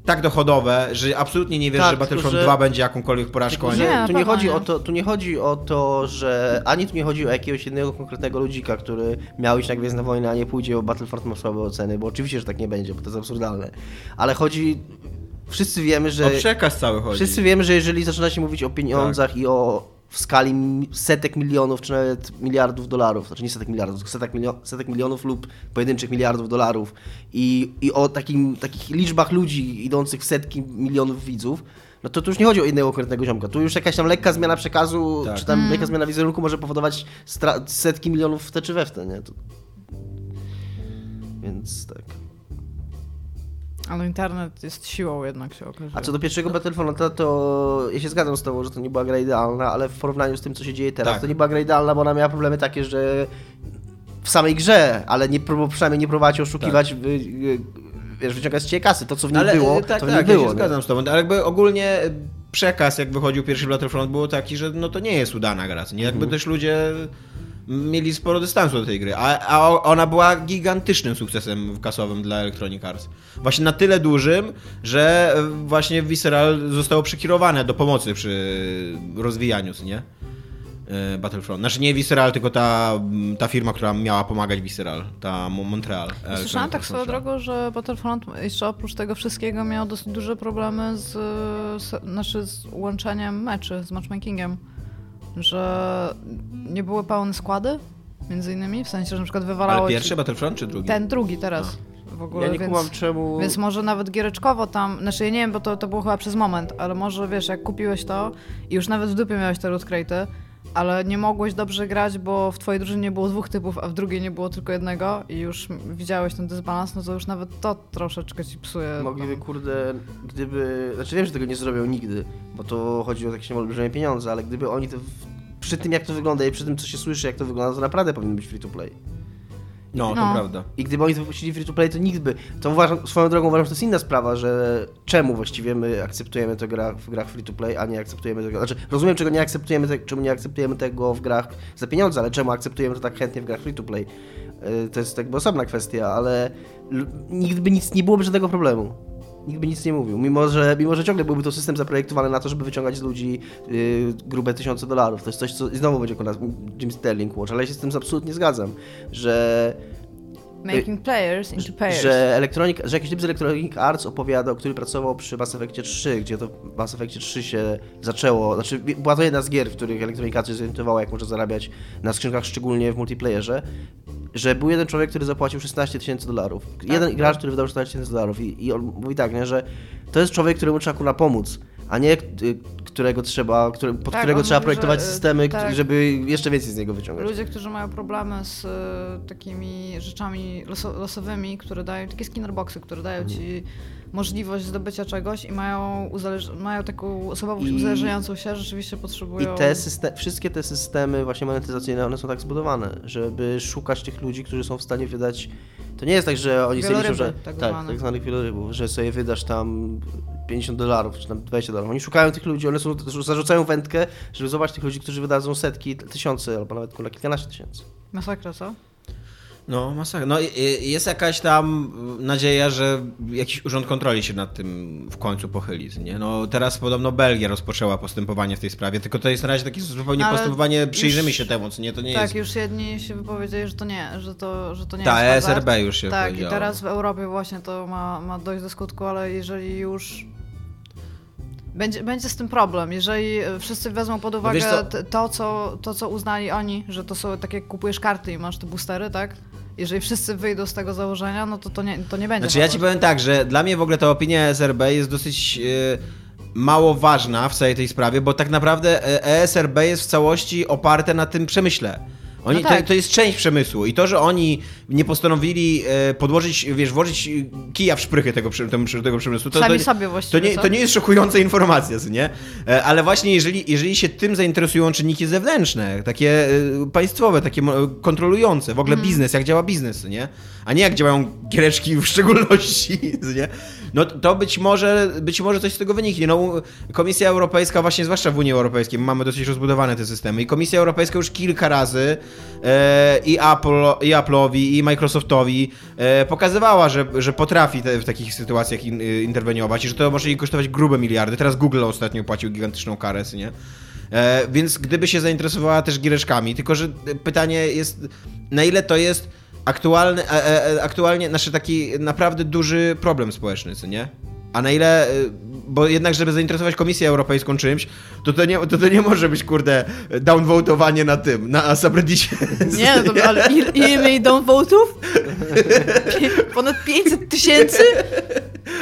tak dochodowe, że absolutnie nie wierzę, Tak, że Battlefront że- 2 będzie jakąkolwiek porażką. Tylko, nie- tu, nie chodzi o to, tu nie chodzi o to, że ani tu nie chodzi o jakiegoś jednego konkretnego ludzika, który miał iść na Gwiezdne Wojny, a nie pójdzie, bo Battlefront ma słabe oceny, bo oczywiście, że tak nie będzie, bo to jest absurdalne. Ale chodzi... Wszyscy wiemy, że... O przekaz cały chodzi. Wszyscy wiemy, że jeżeli zaczyna się mówić o pieniądzach i o w skali setek milionów, czy nawet miliardów dolarów, znaczy nie setek miliardów, tylko setek, milio- setek milionów lub pojedynczych miliardów dolarów i, i o takim, takich liczbach ludzi idących w setki milionów widzów, no to tu już nie chodzi o jednego konkretnego ziomka. Tu już jakaś tam lekka zmiana przekazu, Tak. czy tam lekka zmiana wizerunku może powodować setki milionów w te czy we w te, nie? To... Więc tak. Ale internet jest siłą jednak się okazuje. A co do pierwszego Battlefronta, to ja się zgadzam z tobą, że to nie była gra idealna, ale w porównaniu z tym, co się dzieje teraz, Tak. to nie była gra idealna, bo ona miała problemy takie, że w samej grze, ale nie, przynajmniej nie próbowała cię oszukiwać, wy, y, wiesz, wyciągać z ciebie kasy. To, co w niej Ale było, e, tak, to w tak, niej ja było. się nie? zgadzam z tobą, ale jakby ogólnie przekaz, jak wychodził pierwszy Battlefront, było taki, że no to nie jest udana gra, nie? Jakby Mhm. też ludzie mieli sporo dystansu do tej gry, a, a ona była gigantycznym sukcesem kasowym dla Electronic Arts. Właśnie na tyle dużym, że e, właśnie Visceral zostało przekierowane do pomocy przy rozwijaniu, nie? E, Battlefront. Znaczy nie Visceral, tylko ta, ta firma, która miała pomagać Visceral, ta Mo- Montreal. Electronic Słyszałam tak swoją drogą, że Battlefront jeszcze oprócz tego wszystkiego miał dosyć duże problemy z, z, znaczy z łączeniem meczy, z matchmakingiem. Że nie były pełne składy, między innymi, w sensie, że na przykład wywalało Ale ci- pierwszy Battlefront czy drugi? ten drugi teraz w ogóle, Ja nie więc... kumam czemu... Więc może nawet giereczkowo tam, znaczy ja nie wiem, bo to, to było chyba przez moment, ale może wiesz, jak kupiłeś to i już nawet w dupie miałeś te root crate'y, ale nie mogłeś dobrze grać, bo w twojej drużynie nie było dwóch typów, a w drugiej nie było tylko jednego i już widziałeś ten dysbalans, no to już nawet to troszeczkę ci psuje. Mogliby, tam. kurde, gdyby... Znaczy wiem, że tego nie zrobią nigdy, bo to chodzi o jakieś olbrzymie pieniądze, ale gdyby oni to... Przy tym, jak to wygląda i przy tym, co się słyszy, jak to wygląda, to naprawdę powinien być free to play. No, to No. prawda. I gdyby oni wypuścili free to play, to nikt by. To uważam, swoją drogą uważam, że to jest inna sprawa, że czemu właściwie my akceptujemy to gra, w grach free to play, a nie akceptujemy tego. Znaczy, rozumiem, czego nie akceptujemy, te, czemu nie akceptujemy tego w grach za pieniądze, ale czemu akceptujemy to tak chętnie w grach free to play. Yy, To jest jakby osobna kwestia, ale nigdy by nic, nie byłoby żadnego problemu. Nikt by nic nie mówił, mimo że, mimo że ciągle byłby to system zaprojektowany na to, żeby wyciągać z ludzi yy, grube tysiące dolarów. To jest coś, co znowu będzie nas Jim Sterling Watch, ale ja się z tym absolutnie zgadzam, że Making players into players. że, Electronic, że jakiś typ z Electronic Arts opowiadał, który pracował przy Mass Effectie 3, gdzie to w Mass Effectie 3 się zaczęło, znaczy była to jedna z gier, w których Electronic Arts zorientowała, jak można zarabiać na skrzynkach, szczególnie w multiplayerze, że był jeden człowiek, który zapłacił 16 tysięcy dolarów. Jeden gracz, który wydał 16 tysięcy dolarów i, i on mówi tak, nie, że to jest człowiek, któremu trzeba kurwa pomóc, a nie y, którego trzeba, pod Tak, którego trzeba mówi, projektować że, y, systemy, tak. żeby jeszcze więcej z niego wyciągać. Ludzie, którzy mają problemy z e, takimi rzeczami loso, losowymi, które dają, takie skinnerboxy, które dają Mhm. ci możliwość zdobycia czegoś i mają, mają taką osobowość I- uzależniającą się, rzeczywiście potrzebują... I te syste- wszystkie te systemy właśnie monetyzacyjne, one są tak zbudowane, żeby szukać tych ludzi, którzy są w stanie wydać... To nie jest tak, że oni sobie liczą, że... tak tak, tak zwanych wielorybów, że sobie wydasz tam 50 dolarów, czy tam 20 dolarów. Oni szukają tych ludzi, one są, zarzucają wędkę, żeby zobaczyć tych ludzi, którzy wydadzą setki, tysiące, albo nawet kilkanaście tysięcy. Masakra, co? No, masakra. No, jest jakaś tam nadzieja, że jakiś urząd kontroli się nad tym w końcu pochyli, nie? No, teraz podobno Belgia rozpoczęła postępowanie w tej sprawie, tylko to jest na razie takie zupełnie Ale postępowanie, przyjrzymy już- się temu, co nie? To nie tak, jest... już jedni się wypowiedzieli, że to nie, że to, że to nie Ta jest. ESRB już się Tak, i teraz w Europie właśnie to ma, ma dojść do skutku, ale jeżeli już... Będzie, będzie z tym problem, jeżeli e, wszyscy wezmą pod uwagę wiesz co? to, co, to, co uznali oni, że to są tak jak kupujesz karty i masz te boostery, tak? Jeżeli wszyscy wyjdą z tego założenia, no to to nie, to nie będzie. Znaczy ja ci powiem tak, że dla mnie w ogóle ta opinia ESRB jest dosyć e, mało ważna w całej tej sprawie, bo tak naprawdę e, ESRB jest w całości oparte na tym przemyśle. Oni, No tak. to, to jest część przemysłu i to, że oni nie postanowili e, podłożyć, wiesz, włożyć kija w szprychy tego, temu- tego przemysłu, to, Sami to, sobie to, właściwie, nie, co? to nie jest szokująca informacja, nie? E, Ale właśnie jeżeli, jeżeli się tym zainteresują czynniki zewnętrzne, takie e, państwowe, takie kontrolujące, w ogóle Mhm. biznes, jak działa biznes, nie? A nie jak działają giereczki w szczególności, nie? No to być może, być może coś z tego wyniknie. No, Komisja Europejska, właśnie zwłaszcza w Unii Europejskiej, my mamy dosyć rozbudowane te systemy i Komisja Europejska już kilka razy e, i, Apple, i Apple'owi, i Microsoftowi e, pokazywała, że, że potrafi te, w takich sytuacjach in, y, interweniować i że to może jej kosztować grube miliardy. Teraz Google ostatnio płacił gigantyczną karę, nie? E, więc gdyby się zainteresowała też giereczkami, tylko że pytanie jest, na ile to jest aktualny, e, e, e, aktualnie nasz taki naprawdę duży problem społeczny, co nie? A na ile, bo jednak żeby zainteresować Komisję Europejską czymś, to to nie, to, to nie może być, kurde, downvotowanie na tym, na subreddicie. Nie, no to, ale ile, ile mieli downvotów? Ponad 500 tysięcy?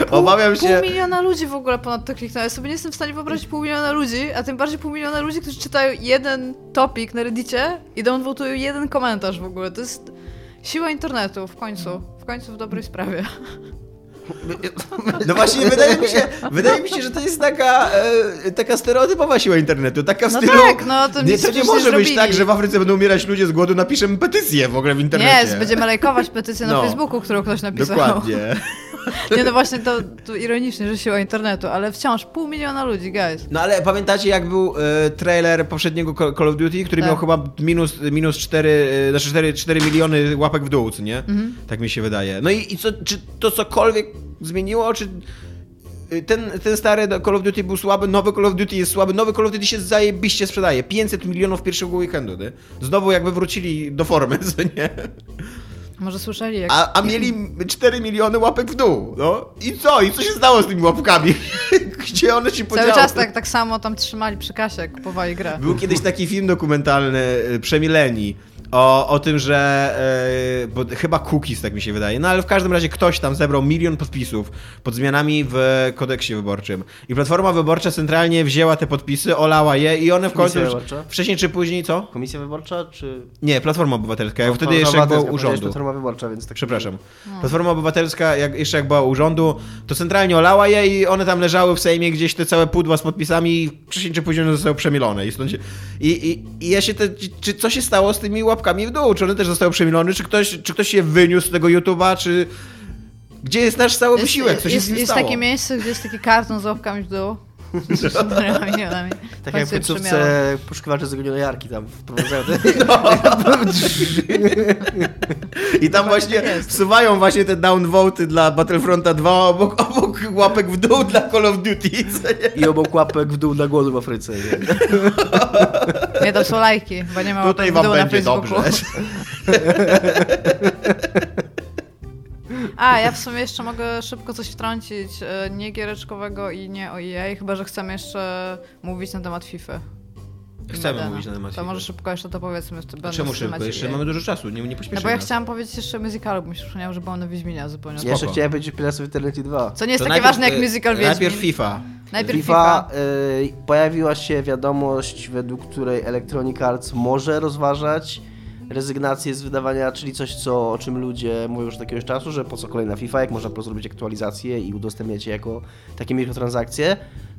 Pół, Obawiam Pół się... miliona ludzi w ogóle ponad to kliknęło. Ja sobie nie jestem w stanie wyobrazić pół miliona ludzi, a tym bardziej pół miliona ludzi, którzy czytają jeden topik na reddicie i downvotują jeden komentarz w ogóle. To jest siła internetu w końcu. W końcu w dobrej sprawie. No właśnie, wydaje mi się, wydaje mi się, że to jest taka, e, taka stereotypowa siła internetu, taka w No stylu... tak, no to nie, to nie może być zrobili. tak, że w Afryce będą umierać ludzie z głodu, napiszemy petycję w ogóle w internecie. Nie, będziemy lajkować petycję na No. Facebooku, którą ktoś napisał. Dokładnie. Nie, no właśnie to, to ironicznie, że siła internetu, ale wciąż pół miliona ludzi, guys. No ale pamiętacie jak był e, trailer poprzedniego Call of Duty, który Tak. miał chyba minus, minus 4, e, znaczy 4, 4 miliony łapek w dół, co nie? Mhm. Tak mi się wydaje. No i, i co, czy to cokolwiek zmieniło, czy y, ten, ten stary Call of Duty był słaby, nowy Call of Duty jest słaby, nowy Call of Duty się zajebiście sprzedaje. 500 milionów pierwszego weekendu, nie? Znowu jakby wrócili do formy, co nie? Może słyszeli, jak... A, a mieli 4 miliony łapek w dół, no. I co? I co się stało z tymi łapkami? Gdzie one się podziały? Cały czas tak, tak samo tam trzymali przy kasie, kupowali grę. Był kiedyś taki film dokumentalny, y, Przemileni, o, o tym, że e, bo chyba cookies, tak mi się wydaje, no ale w każdym razie ktoś tam zebrał milion podpisów pod zmianami w kodeksie wyborczym. I Platforma Wyborcza centralnie wzięła te podpisy, olała je i one w końcu, Komisja już, wcześniej czy później, co? Komisja wyborcza, czy... Nie, Platforma Obywatelska, jak wtedy Platforma jeszcze jak było Obywatelska, powiedziałeś urządu. Platforma wyborcza, więc tak... Przepraszam. Platforma Obywatelska, jak, jeszcze jak była u rządu, to centralnie olała je i one tam leżały w Sejmie gdzieś te całe pudła z podpisami i wcześniej czy później one zostały przemilone. I, stąd się, i, i, i ja się te, czy co się stało z tymi łapkami w dół? Czy one też zostały przemilone? Czy ktoś, czy ktoś się wyniósł z tego YouTube'a? Czy... Gdzie jest nasz cały wysiłek? Co się jest, jest stało? takie miejsce, gdzie jest taki karton z łapkami w dół. Milionami. Tak jak w końcówce poszukiwacze zaginionej jarki tam wprowadzają te... I tam właśnie jest. wsuwają właśnie te downvoty dla Battlefronta 2 obok, obok łapek w dół dla Call of Duty. I obok łapek w dół dla głodu w Afryce. Nie? Nie, to są lajki, bo nie ma Tutaj łapek w wam dół na będzie Facebooku. dobrze. A, ja w sumie jeszcze mogę szybko coś wtrącić, e, nie giereczkowego i nie o EA, chyba że chcemy jeszcze mówić na temat FIFA. Chcemy Medena. mówić na temat To FIFA. może szybko jeszcze to powiedzmy. Jeszcze będąc Czemu w szybko? Jeszcze EA. mamy dużo czasu, nie, nie No pośpieszmy bo ja nas. chciałam powiedzieć jeszcze musicalu, bo mi się przypomniało, że było na Wiedźminia zupełnie. Ja Spoko. jeszcze chciałem powiedzieć Pillars of Eternity 2. Co nie jest To takie najpierw, ważne jak e, musical Wiedźmin. Najpierw FIFA. Najpierw FIFA, y, pojawiła się wiadomość, według której Electronic Arts może rozważać rezygnację z wydawania, czyli coś, co, o czym ludzie mówią już od jakiegoś czasu, że po co kolejna FIFA, jak można po prostu robić aktualizację i udostępniać je jako takie mikrotransakcje,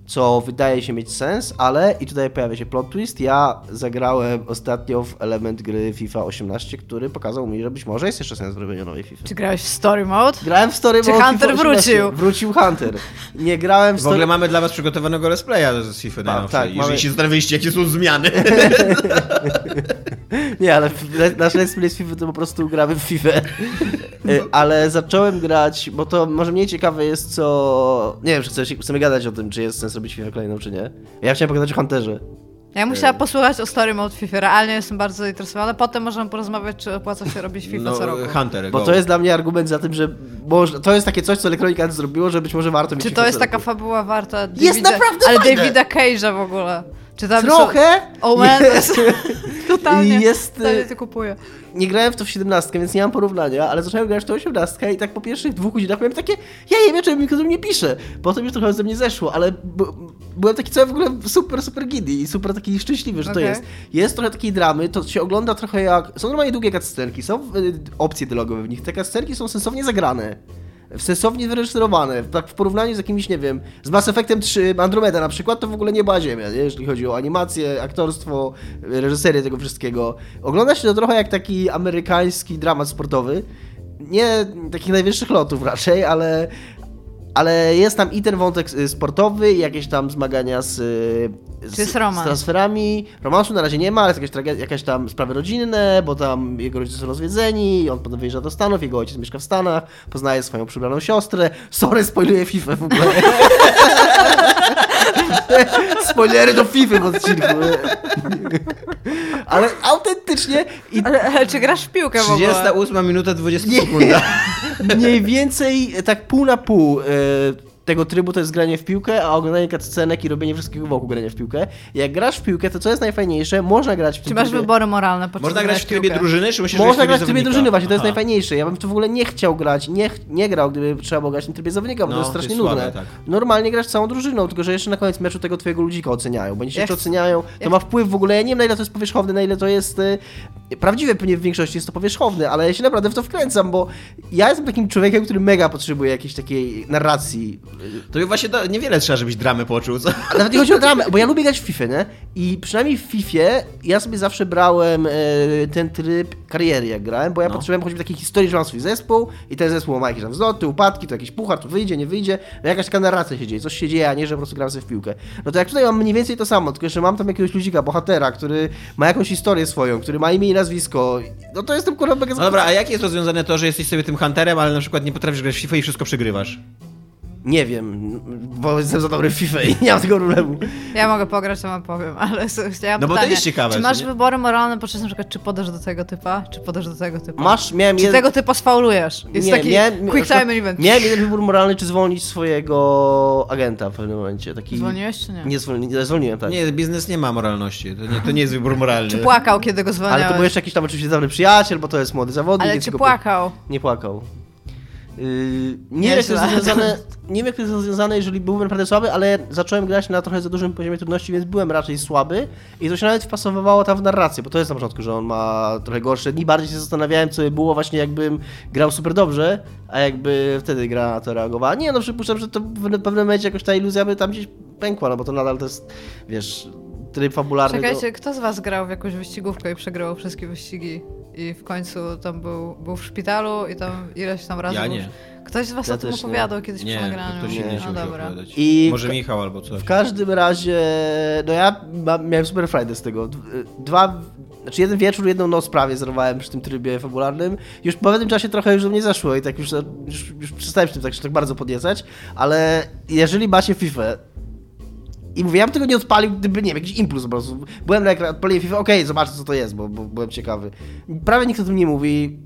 co wydaje się mieć sens, ale i tutaj pojawia się plot twist, ja zagrałem ostatnio w element gry FIFA 18, który pokazał mi, że być może jest jeszcze sens w robieniu nowej FIFA. Czy grałeś w story mode? Grałem w Story Czy Mode Hunter FIFA 18. wrócił? Wrócił Hunter. Nie grałem w W ogóle Story... mamy dla was przygotowanego let's playa z FIFA najnowszej. tak, Jeżeli mamy- się zastanawialiście, jakie są zmiany. Nie, ale nasz Let's Play z FIFA to po prostu gramy w FIFA. Y, ale zacząłem grać, bo to może mniej ciekawe jest co... Nie wiem, czy chcesz, chcemy gadać o tym, czy jest sens robić FIFA kolejną, czy nie. Ja chciałem pogadać o Hunterze. Ja musiałam posłuchać o story mode FIFA. Realnie jestem bardzo zainteresowana. Potem możemy porozmawiać, czy opłaca się robić FIFA No, co roku. Hunter, Bo go. to jest dla mnie argument za tym, że może, to jest takie coś, co Electronic Arts zrobiło, że być może warto mieć Czy FIFA to jest co taka fabuła warta Jest naprawdę Ale fajne. Davida Cage'a w ogóle. Czy tam Trochę! Oh man, totalnie. Jest, Totalnie y, to kupuję. nie grałem w to w 17, więc nie mam porównania, ale zacząłem grać w to 18 i tak po pierwszych dwóch godzinach miałem takie, ja nie wiem, czemu mi ktoś nie pisze. Potem już trochę ze mnie zeszło, ale byłem taki cały w ogóle super, super giddy i super taki szczęśliwy, że Okej. to jest. Jest trochę takiej dramy, to się ogląda trochę jak... Są normalnie długie cutscenki, są y, opcje dialogowe w nich. Te cutscenki są sensownie zagrane. Sensownie wyreżyserowane, tak w porównaniu z jakimiś, nie wiem, z Mass Effectem 3 Andromeda na przykład, to w ogóle nieba ziemia, nie? jeżeli chodzi o animację, aktorstwo, reżyserię tego wszystkiego. Ogląda się to trochę jak taki amerykański dramat sportowy. Nie takich najwyższych lotów raczej, ale, ale jest tam i ten wątek y, sportowy, i jakieś tam zmagania z, y, z, Czy jest romans? z transferami. Romansu na razie nie ma, ale jest jakaś, tam sprawy rodzinne, bo tam jego rodzice są rozwiedzeni, on potem wyjeżdża do Stanów, jego ojciec mieszka w Stanach, poznaje swoją przybraną siostrę. Sorry, spoiluję FIFA w ogóle. Spoilery do FIFA w odcinku. Ale autentycznie i Ale, ale czy grasz w piłkę w ogóle? 38 minuta 20 Nie. sekunda. mniej więcej tak pół na pół e, tego trybu to jest granie w piłkę, a oglądanie cutscenek i robienie wszystkiego wokół grania w piłkę. Jak grasz w piłkę, to co jest najfajniejsze, można grać w tym Czy masz trybie... wybory moralne podczas Można grać w trybie piłkę? drużyny, czy myślisz, Można grać w trybie drużyny, właśnie to jest Aha. najfajniejsze. Ja bym w to w ogóle nie chciał grać, nie, nie grał, gdyby trzeba było grać w tym trybie zawodnika, bo No, to jest to strasznie jest słabe, nudne. tak. Normalnie grasz całą drużyną, tylko że jeszcze na koniec meczu tego twojego ludzika oceniają. Bo oni się Ja jeszcze oceniają, to ja ma wpływ w ogóle, ja nie wiem na ile to jest powierzchowne, na ile to jest... y, Prawdziwe pewnie w większości jest to powierzchowne, ale ja się naprawdę w to wkręcam, bo ja jestem takim człowiekiem, który mega potrzebuje jakiejś takiej narracji. To właśnie do, niewiele trzeba, żebyś dramę poczuł, co? A nawet nie chodzi o dramę, bo ja lubię grać w FIFA, nie? I przynajmniej w FIFA ja sobie zawsze brałem e, ten tryb kariery, jak grałem, bo ja No. potrzebowałem choćby takiej historii, że mam swój zespół i ten zespół ma jakieś tam wzloty, upadki, to jakiś puchar, tu wyjdzie, nie wyjdzie, no jakaś taka narracja się dzieje, coś się dzieje, a nie, że po prostu gram sobie w piłkę. No to jak tutaj mam mniej więcej to samo, tylko że mam tam jakiegoś ludzika, bohatera, który ma jakąś historię swoją, który ma imię i nazwisko, no to jestem kurwa mega No dobra, a jak jest rozwiązane to, że jesteś sobie tym hunterem, ale na przykład nie potrafisz grać w FIFA i wszystko przegrywasz? Nie wiem, bo jestem za dobry w FIFA i nie mam tego problemu. Ja mogę pograć, to wam powiem, ale chciałam No bo to pytanie, jest ciekawe, Czy masz nie? wybory moralne podczas na przykład, czy podasz do tego typa, czy podasz do tego typa? Masz, miałem Czy jeden... tego typa sfaulujesz? Jest nie, taki miałem, quick time event. Miałem jeden wybór moralny, czy zwolnić swojego agenta w pewnym momencie. Taki... Zwolniłeś czy nie? Nie, zwolni... nie zwolniłem, tak. Nie, biznes nie ma moralności, to nie, to nie jest wybór moralny. Czy płakał, kiedy go zwalniałeś? Ale to był jeszcze jakiś tam oczywiście dawny przyjaciel, bo to jest młody zawodnik. Ale czy go- płakał? Nie płakał. Yy, nie wiem, nie wiem, jak to jest rozwiązane, jeżeli byłbym naprawdę słaby, ale zacząłem grać na trochę za dużym poziomie trudności, więc byłem raczej słaby i to się nawet wpasowywało tam w narrację, bo to jest na początku, że on ma trochę gorsze dni. Bardziej się zastanawiałem, co by było właśnie jakbym grał super dobrze, a jakby wtedy gra na to reagowała. Nie, no przypuszczam, że to w pewnym momencie jakoś ta iluzja by tam gdzieś pękła, no bo to nadal to jest, wiesz, tryb fabularny. Czekajcie, kto z was grał w jakąś wyścigówkę i przegrywał wszystkie wyścigi? I w końcu tam był, był w szpitalu i tam ileś tam razy Ja nie. Ktoś z was Ja o tym też nie. opowiadał kiedyś Nie, przy nagraniu. ktoś Nie. no musi dobra. I Może Michał albo coś. W każdym razie, no ja miałem super frajdę z tego. Dwa, znaczy jeden wieczór, jedną noc prawie zerwałem przy tym trybie fabularnym. Już po pewnym czasie trochę już do mnie zeszło i tak już, już, już przestałem się tym tak, tak bardzo podniecać, ale jeżeli macie FIFA i mówię, ja bym tego nie odpalił, gdyby, nie wiem, jakiś impuls po prostu. Byłem na ekran, odpaliłem FIFA, okej, zobaczę co to jest, bo, bo byłem ciekawy. Prawie nikt o tym nie mówi.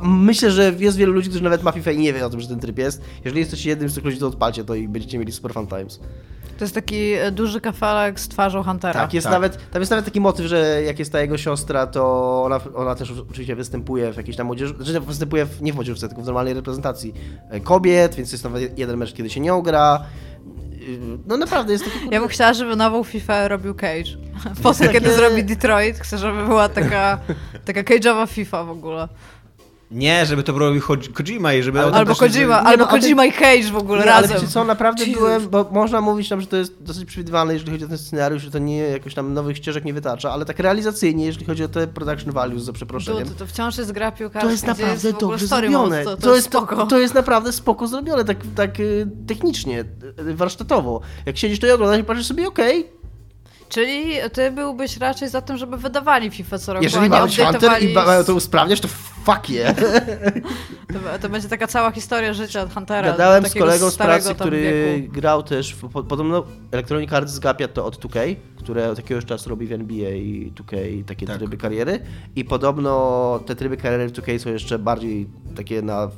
Myślę, że jest wielu ludzi, którzy nawet ma FIFA i nie wie o tym, że ten tryb jest. Jeżeli jesteście jednym z tych ludzi, to odpalcie to i będziecie mieli super fun times. To jest taki e, duży kafelek z twarzą Huntera. Tak, jest tak. nawet, tam jest nawet taki motyw, że jak jest ta jego siostra, to ona, ona też oczywiście występuje w jakiejś tam młodzieży, znaczy występuje w, nie w młodzieżówce, tylko w normalnej reprezentacji e, kobiet, więc jest nawet jeden mecz, kiedy się nią gra. Yy, No naprawdę jest taki... Ja bym chciała, żeby nową FIFA robił Cage. Po tym, kiedy takie- zrobi Detroit, chcę, żeby była taka, taka cage'owa FIFA w ogóle. Nie, żeby to robił Ko- Kojima i żeby... Ale- Albo Kojima, nie, albo no, ale- Kojima i Cage w ogóle Nie, ale razem. wiecie co, naprawdę Jesus. byłem, bo można mówić tam, że to jest dosyć przewidywalne, jeżeli chodzi o ten scenariusz, że to nie jakoś tam nowych ścieżek nie wytacza, ale tak realizacyjnie, jeżeli chodzi o te production values, za przeproszeniem. To, to, to wciąż jest gra piłkarska, To jest naprawdę jest dobrze zrobione. Mode, to, to, jest, spoko. to jest naprawdę spoko zrobione, tak, tak y, technicznie, y, warsztatowo. Jak siedzisz to i oglądasz i patrzysz sobie, okej, Czyli ty byłbyś raczej za tym, żeby wydawali FIFA co roku, jeżeli a nie ma być Hunter i mają to usprawniać, to fuck je. To, to będzie taka cała historia życia Huntera. Gadałem z kolegą z pracy, który wieku. grał też, w, po, podobno Electronic Arts zgapia to od 2K, które od jakiegoś czasu robi w NBA i 2K takie Tak. tryby kariery i podobno te tryby kariery w 2K są jeszcze bardziej takie na...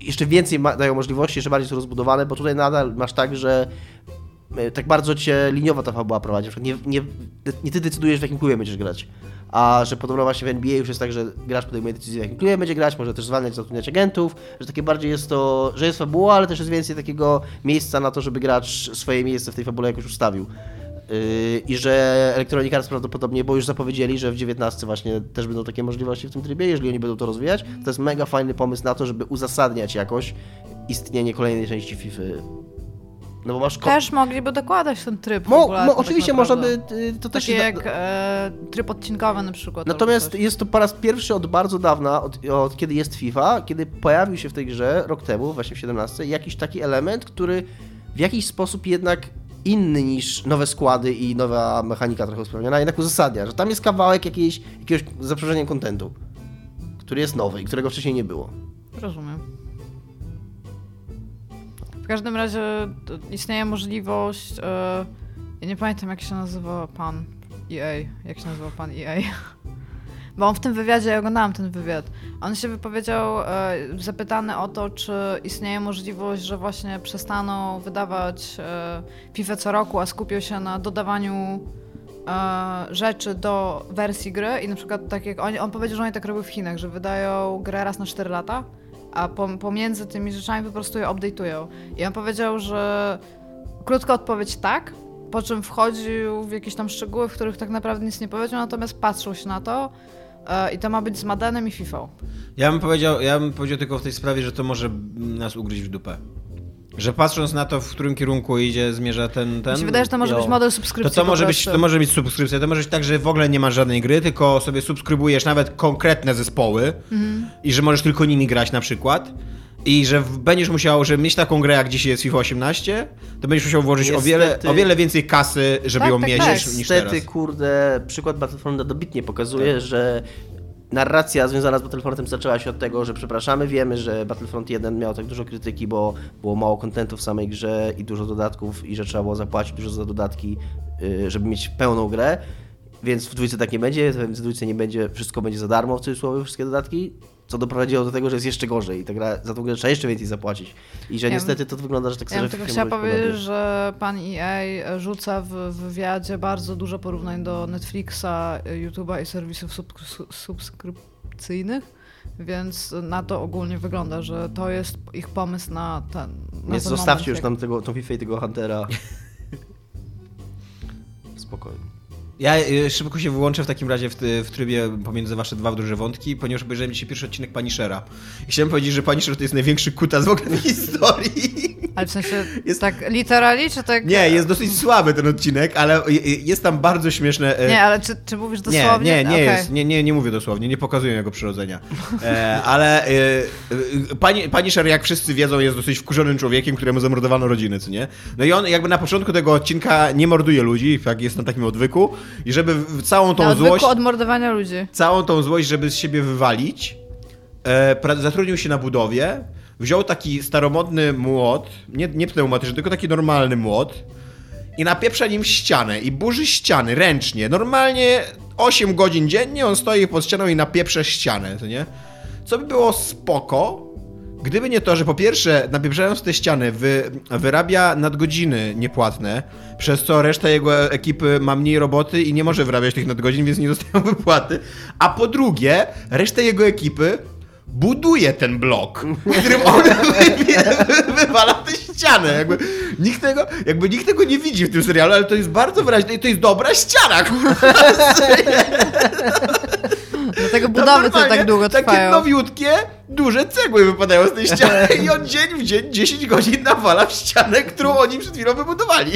jeszcze więcej ma, dają możliwości, jeszcze bardziej są rozbudowane, bo tutaj nadal masz tak, że tak bardzo cię liniowo ta fabuła prowadzi. Nie, nie, nie ty decydujesz, w jakim klubie będziesz grać. A że podobno właśnie w NBA już jest tak, że gracz podejmuje decyzję, w jakim klubie będzie grać, może też zwalniać, zatrudniać agentów, że takie bardziej jest to, że jest fabuła, ale też jest więcej takiego miejsca na to, żeby gracz swoje miejsce w tej fabule jakoś ustawił. Yy, I że Electronic Arts prawdopodobnie, bo już zapowiedzieli, że w 19 właśnie też będą takie możliwości w tym trybie, jeżeli oni będą to rozwijać, to jest mega fajny pomysł na to, żeby uzasadniać jakoś istnienie kolejnej części FIFA. No bo masz... ko- Też mogliby dokładać ten tryb Mo, fabularny, mo, tak oczywiście można by y, to też Takie jak e, tryb odcinkowy na przykład. Natomiast jest to po raz pierwszy od bardzo dawna, od, od kiedy jest FIFA, kiedy pojawił się w tej grze rok temu, właśnie w 17, jakiś taki element, który w jakiś sposób jednak inny niż nowe składy i nowa mechanika trochę usprawniona, jednak uzasadnia, że tam jest kawałek jakiejś, jakiegoś za przeproszeniem kontentu, który jest nowy i którego wcześniej nie było. Rozumiem. W każdym razie istnieje możliwość. E, ja nie pamiętam, jak się nazywa pan EA. Jak się nazywa pan EA? Bo on w tym wywiadzie, ja oglądałam ten wywiad, on się wypowiedział e, zapytany o to, czy istnieje możliwość, że właśnie przestaną wydawać e, FIFA co roku, a skupią się na dodawaniu rzeczy do wersji gry i na przykład tak jak on, on powiedział, że oni tak robią w Chinach, że wydają grę raz na 4 lata, a pom- pomiędzy tymi rzeczami po prostu je update'ują. I on powiedział, że krótka odpowiedź tak, po czym wchodził w jakieś tam szczegóły, w których tak naprawdę nic nie powiedział, natomiast patrzył się na to e, i to ma być z Madenem i FIFA. Ja bym powiedział, ja bym powiedział tylko w tej sprawie, że to może nas ugryźć w dupę. Że patrząc na to, w którym kierunku idzie, zmierza ten. ten Mi się wydaje, że to może jo. być model to subskrypcji. co po może być, to może być subskrypcja, to może być tak, że w ogóle nie masz żadnej gry, tylko sobie subskrybujesz nawet konkretne zespoły Mhm. i że możesz tylko nimi grać na przykład. I że będziesz musiał, żeby mieć taką grę, jak dzisiaj jest FIFA 18, to będziesz musiał włożyć o wiele, o wiele więcej kasy, żeby Tak, ją tak, mieć tak. niż, niż Niestety, teraz. kurde, przykład Battlefronta dobitnie pokazuje, Tak. że narracja związana z Battlefrontem zaczęła się od tego, że przepraszamy, wiemy, że Battlefront 1 miał tak dużo krytyki, bo było mało kontentu w samej grze i dużo dodatków i że trzeba było zapłacić dużo za dodatki, y, żeby mieć pełną grę. Więc w dwójce tak nie będzie, w dwójce nie będzie, wszystko będzie za darmo, w cudzysłowie, wszystkie dodatki, co doprowadziło do tego, że jest jeszcze gorzej i ta gra, za tą grę trzeba jeszcze więcej zapłacić. I że Ja niestety to wygląda, że tak Ja bym w tylko chciała powiedzieć, że pan EA rzuca w wywiadzie bardzo dużo porównań do Netflixa, YouTube'a i serwisów sub, su- subskrypcyjnych, więc na to ogólnie wygląda, że to jest ich pomysł na ten. Na Więc ten zostawcie moment, już jak- tam tego, tą FIFA i tego Huntera. Spokojnie. Ja y, szybko się wyłączę w takim razie w, ty- w trybie pomiędzy wasze dwa duże wątki, ponieważ obejrzałem dzisiaj pierwszy odcinek Punishera. I chciałem powiedzieć, że Punisher to jest największy kutas w ogóle w historii. Ale w sensie Jest- tak literally, czy tak... Nie, jest dosyć słaby ten odcinek, ale jest tam bardzo śmieszne... e, Nie, ale czy, czy mówisz Nie, dosłownie? nie, nie Okej. jest, nie, nie, nie mówię dosłownie, nie pokazuję jego przyrodzenia. E, ale e, e, pani, Punisher, jak wszyscy wiedzą, jest dosyć wkurzonym człowiekiem, któremu zamordowano rodziny, co nie? No i on jakby na początku tego odcinka nie morduje ludzi, jak jest na takim odwyku, i żeby całą tą Na złość... od mordowania ludzi. całą tą złość, żeby z siebie wywalić, e, zatrudnił się na budowie, wziął taki staromodny młot, nie, nie pneumatyczny, tylko taki normalny młot i napieprza nim ścianę i burzy ściany ręcznie. Normalnie 8 godzin dziennie on stoi pod ścianą i napieprza ścianę, to nie? Co by było spoko, gdyby nie to, że po pierwsze, napieprzając te ściany, wy, wyrabia nadgodziny niepłatne, przez co reszta jego ekipy ma mniej roboty i nie może wyrabiać tych nadgodzin, więc nie dostają wypłaty. A po drugie, reszta jego ekipy buduje ten blok, którym on wy, wywala tę ścianę. Jakby nikt, tego, jakby nikt tego nie widzi w tym serialu, ale to jest bardzo wyraźne i to jest dobra ściana. kurwa. Dlatego budowy to tak długo Takie trwają. nowiutkie, duże cegły wypadają z tej ściany i on dzień w dzień 10 godzin nawala w ścianę, którą oni przed chwilą wybudowali.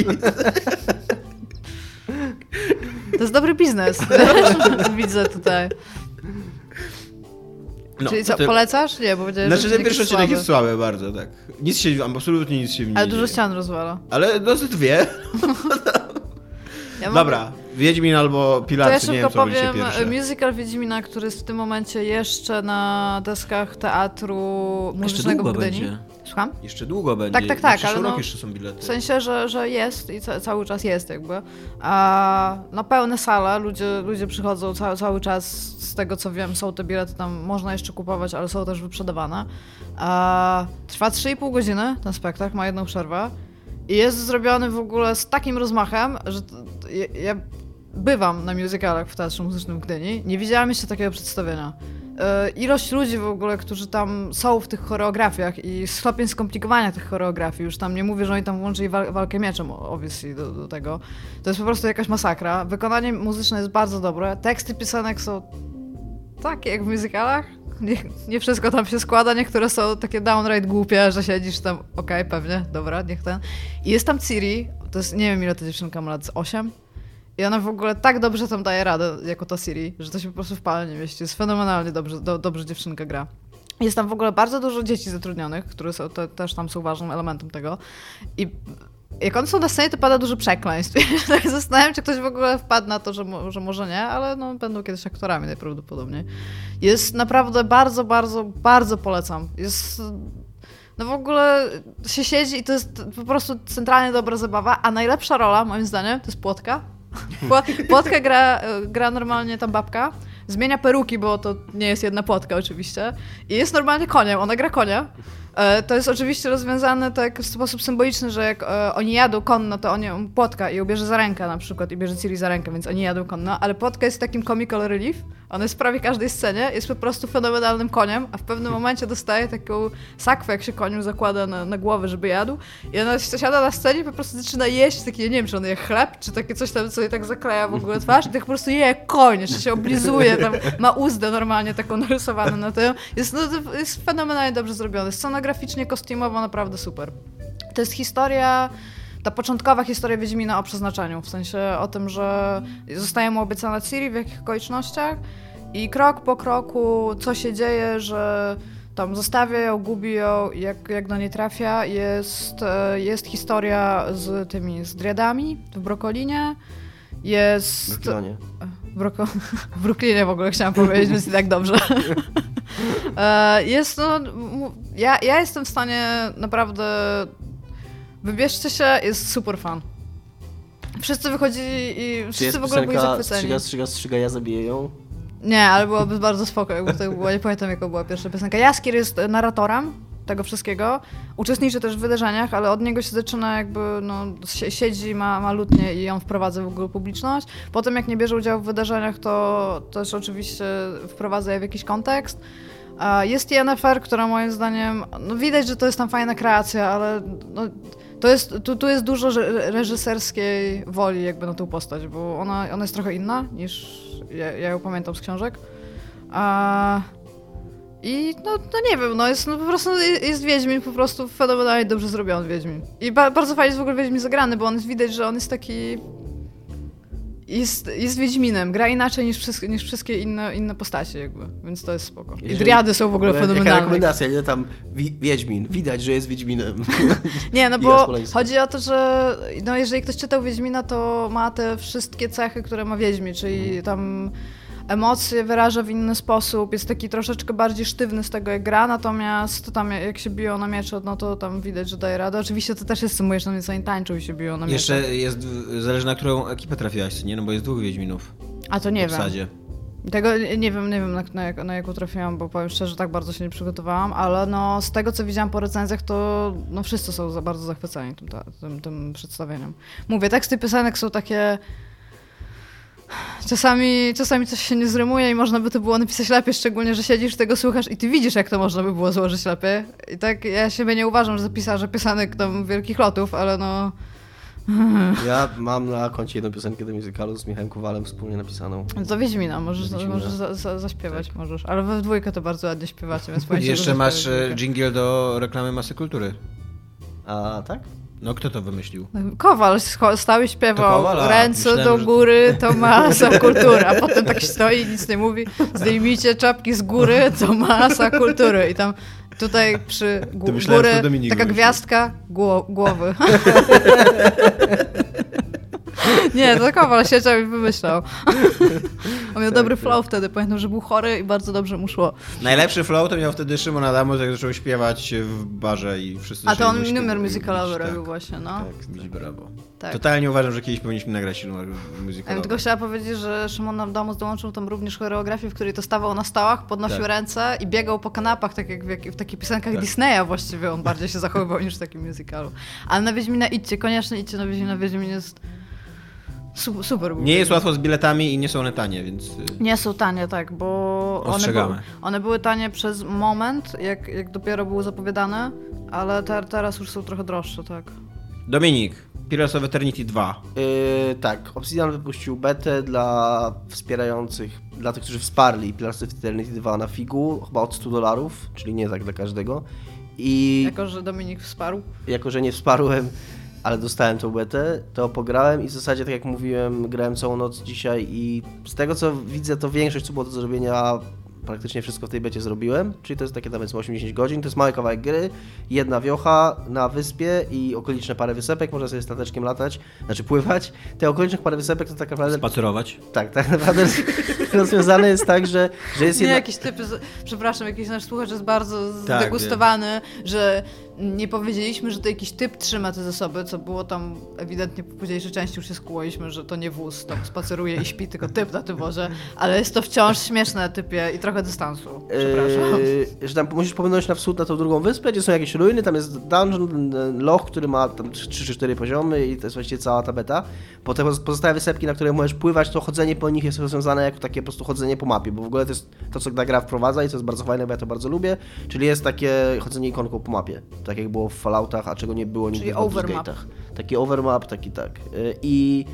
To jest dobry biznes. Widzę tutaj. No, Czyli co, to- polecasz? Nie, bo powiedziałeś, Znaczy że ten pierwszy odcinek jest słaby bardzo, tak. Nic się, absolutnie nic się w nim Ale nie dużo dzieje. ścian rozwala. Ale no dwie. Ja mam- Dobra, Wiedźmin albo To ja Pilarcy, nie wiem powiem, pierwsze. musical Wiedźmina, który jest w tym momencie jeszcze na deskach teatru muzycznego długo w Gdyni. będzie. Słucham? Jeszcze długo będzie. Tak, tak, tak, Na przyszły ale rok no- jeszcze są bilety. W sensie, że, że jest i ca cały czas jest jakby. A, no pełne sale, ludzie, ludzie przychodzą cały, cały czas, z tego co wiem, są te bilety tam, można jeszcze kupować, ale są też wyprzedawane. A, trwa 3,5 godziny ten spektakl, ma jedną przerwę. I jest zrobiony w ogóle z takim rozmachem, że ja, ja bywam na musicalach w Teatrze Muzycznym w Gdyni. Nie widziałam jeszcze takiego przedstawienia. E, Ilość ludzi w ogóle, którzy tam są w tych choreografiach i stopień skomplikowania tych choreografii, już tam nie mówię, że oni tam włączyli wal walkę mieczem, obviously, do, do tego. To jest po prostu jakaś masakra. Wykonanie muzyczne jest bardzo dobre. Teksty piosenek są takie jak w musicalach. Nie, nie wszystko tam się składa, niektóre są takie downright głupie, że siedzisz tam, okej, pewnie, dobra, niech ten. I jest tam Ciri, to jest, nie wiem ile ta dziewczynka ma lat, z 8? I ona w ogóle tak dobrze tam daje radę, jako ta Siri, że to się po prostu w pale nie mieści. Jest fenomenalnie dobrze, do, dobrze dziewczynka gra. Jest tam w ogóle bardzo dużo dzieci zatrudnionych, które są, te, też tam są ważnym elementem tego. I jak one są na scenie, to pada dużo przekleństw. Tak zastanawiam się, czy ktoś w ogóle wpadł na to, że, mo, że może nie, ale no, będą kiedyś aktorami najprawdopodobniej. Jest naprawdę bardzo, bardzo, bardzo polecam. Jest... No w ogóle się siedzi i to jest po prostu centralnie dobra zabawa, a najlepsza rola, moim zdaniem, to jest Płotka. Pło- Płotka gra, gra normalnie tam babka, zmienia peruki, bo to nie jest jedna płotka oczywiście i jest normalnie koniem, ona gra konia. E, to jest oczywiście rozwiązane tak w sposób symboliczny, że jak e, oni jadą konno, to on ją płotka i ją bierze za rękę na przykład i bierze Ciri za rękę, więc oni jadą konno, ale płotka jest takim comical relief, on jest prawie każdej scenie, jest po prostu fenomenalnym koniem, a w pewnym momencie dostaje taką sakwę, jak się koniu zakłada na, na głowę, żeby jadł i ona siada na scenie i po prostu zaczyna jeść takie, nie wiem, czy on je chleb, czy takie coś tam, co jej tak zakleja w ogóle twarz i tak po prostu je koń, jeszcze się oblizuje, tam ma uzdę normalnie taką narysowaną na tym. Jest, no, jest fenomenalnie dobrze zrobione. Scenograficznie, kostiumowo naprawdę super. To jest historia ta początkowa historia Wiedźmina o przeznaczeniu, w sensie o tym, że zostaje mu obiecana Ciri w jakich okolicznościach i krok po kroku, co się dzieje, że tam zostawia ją, gubi ją, jak, jak do niej trafia. Jest, e, jest historia z tymi, z driadami w Brokolinie. Jest... W, Broko... w Brooklynie w ogóle chciałam powiedzieć, więc i tak dobrze. E, jest no... Ja, ja jestem w stanie naprawdę... Wybierzcie się, jest super fan. Wszyscy wychodzili i wszyscy w ogóle byli zachwyceni. Strzyga, strzyga, strzyga, ja zabiję ją. Nie, ale byłoby bardzo spoko, jakby to było. Nie pamiętam, jaka była pierwsza piosenka. Jaskier jest narratorem tego wszystkiego. Uczestniczy też w wydarzeniach, ale od niego się zaczyna jakby, no, siedzi, ma, ma lutnie i on wprowadza w ogóle publiczność. Potem jak nie bierze udziału w wydarzeniach, to też oczywiście wprowadza je w jakiś kontekst. Jest Yennefer, która moim zdaniem, no widać, że to jest tam fajna kreacja, ale no, to jest, tu, tu jest dużo reżyserskiej woli jakby na tą postać, bo ona, ona jest trochę inna niż ja, ja ją pamiętam z książek. A... I no, no nie wiem, no jest no po prostu jest Wiedźmin po prostu fenomenalnie dobrze zrobiony Wiedźmin. I ba bardzo fajnie jest w ogóle Wiedźmin zagrany, bo on jest widać, że on jest taki jest, jest Wiedźminem, gra inaczej niż, wszystkie, niż wszystkie inne, inne postacie jakby, więc to jest spoko. I driady są w ogóle fenomenalne. Jaka rekomendacja, nie? Tam Wiedźmin, widać, że jest Wiedźminem. nie, no bo chodzi o to, że no jeżeli ktoś czytał Wiedźmina, to ma te wszystkie cechy, które ma Wiedźmin, czyli mhm. tam emocje wyraża w inny sposób, jest taki troszeczkę bardziej sztywny z tego jak gra, natomiast tam jak się biją na miecze, no to tam widać, że daje radę. Oczywiście to też jest symulujesz, że oni tańczył i się biją na miecze. Jeszcze jest, zależy na którą ekipę trafiłaś, nie? No bo jest dwóch Wiedźminów. A to nie wiem. Tego nie wiem, nie wiem na, na, jak, na jaką trafiłam, bo powiem szczerze, tak bardzo się nie przygotowałam, ale no z tego co widziałam po recenzjach, to no wszyscy są za bardzo zachwyceni tym, tym, tym przedstawieniem. Mówię, teksty piosenek są takie Czasami, czasami coś się nie zrymuje i można by to było napisać lepiej, szczególnie, że siedzisz, tego słuchasz i ty widzisz, jak to można by było złożyć lepiej. I tak ja siebie nie uważam za pisarza piosenek tam wielkich lotów, ale no... Ja mam na koncie jedną piosenkę do musicalu z Michałem Kowalem wspólnie napisaną. To Wiedźmina, możesz, Wiedźmina. możesz za, za, zaśpiewać, tak. możesz. Ale we dwójkę to bardzo ładnie śpiewacie, więc Jeszcze masz e, jingle do reklamy Masy Kultury. A, tak? No kto to wymyślił? Kowal stały śpiewał Kowal, ręce myślałem, do góry, że... to masa kultury, a potem tak stoi i nic nie mówi, zdejmijcie czapki z góry, to masa kultury i tam tutaj przy góry taka gwiazdka głowy. Nie, to Kowal siedział i wymyślał. On miał dobry tak, flow tak. wtedy. Pamiętam, że był chory i bardzo dobrze mu szło. Najlepszy flow to miał wtedy Szymon Adamus, jak zaczął śpiewać w barze i wszyscy A to on numer musicalowy robił tak, właśnie, no. Tak, brawo. Tak. Totalnie uważam, że kiedyś powinniśmy nagrać numer musicalowy. Ja tylko chciała powiedzieć, że Szymon Adamus dołączył tam również choreografię, w której to stawał na stołach, podnosił tak. ręce i biegał po kanapach, tak jak w, w takich piosenkach. Disneya właściwie on bardziej się zachowywał niż w takim musicalu. Ale na Wiedźmina idźcie, koniecznie idźcie na Wiedźmina. Wiedźmin jest Super, super Nie jest łatwo z biletami i nie są one tanie, więc. Y, nie są tanie, tak, bo one były, one były tanie przez moment, jak, jak dopiero były zapowiadane, ale te, teraz już są trochę droższe, tak. Dominik, Pillars of Eternity 2. Yy, tak, Obsidian wypuścił betę dla wspierających, dla tych, którzy wsparli Pillars of Eternity 2 na figu, chyba od 100 dolarów, czyli nie tak dla każdego. I jako, że Dominik wsparł? Jako, że nie wsparłem, ale dostałem tą betę, to pograłem i w zasadzie, tak jak mówiłem, grałem całą noc dzisiaj i z tego co widzę, to większość, co było do zrobienia, praktycznie wszystko w tej becie zrobiłem, czyli to jest takie tam 80 godzin, to jest mały kawałek gry, jedna wiocha na wyspie i okoliczne parę wysepek, można sobie stateczkiem latać, znaczy pływać. Te okolicznych parę wysepek to tak naprawdę... Spacerować. Tak, tak naprawdę rozwiązane jest tak, że, że jest jedna... Nie, jakiś typ, przepraszam, jakiś nasz słuchacz jest bardzo tak, zdegustowany, że nie powiedzieliśmy, że to jakiś typ trzyma te zasoby, co było tam ewidentnie po późniejszej części już się skłoniśmy, że to nie wóz tam spaceruje i śpi, tylko typ na tym wozie, ale jest to wciąż śmieszne typie i trochę dystansu. Przepraszam. Yy, że tam musisz popłynąć na wschód na tą drugą wyspę, gdzie są jakieś ruiny, tam jest dungeon, loch, który ma tam 3 czy 4 poziomy i to jest właściwie cała ta beta. Potem pozostałe wysepki, na które możesz pływać, to chodzenie po nich jest rozwiązane jako takie po prostu chodzenie po mapie, bo w ogóle to jest to, co gra wprowadza i co jest bardzo fajne, bo ja to bardzo lubię, czyli jest takie chodzenie ikonką po mapie, tak jak było w Falloutach, a czego nie było nigdy Czyli w Baldur's. Taki overmap, taki tak. Yy, I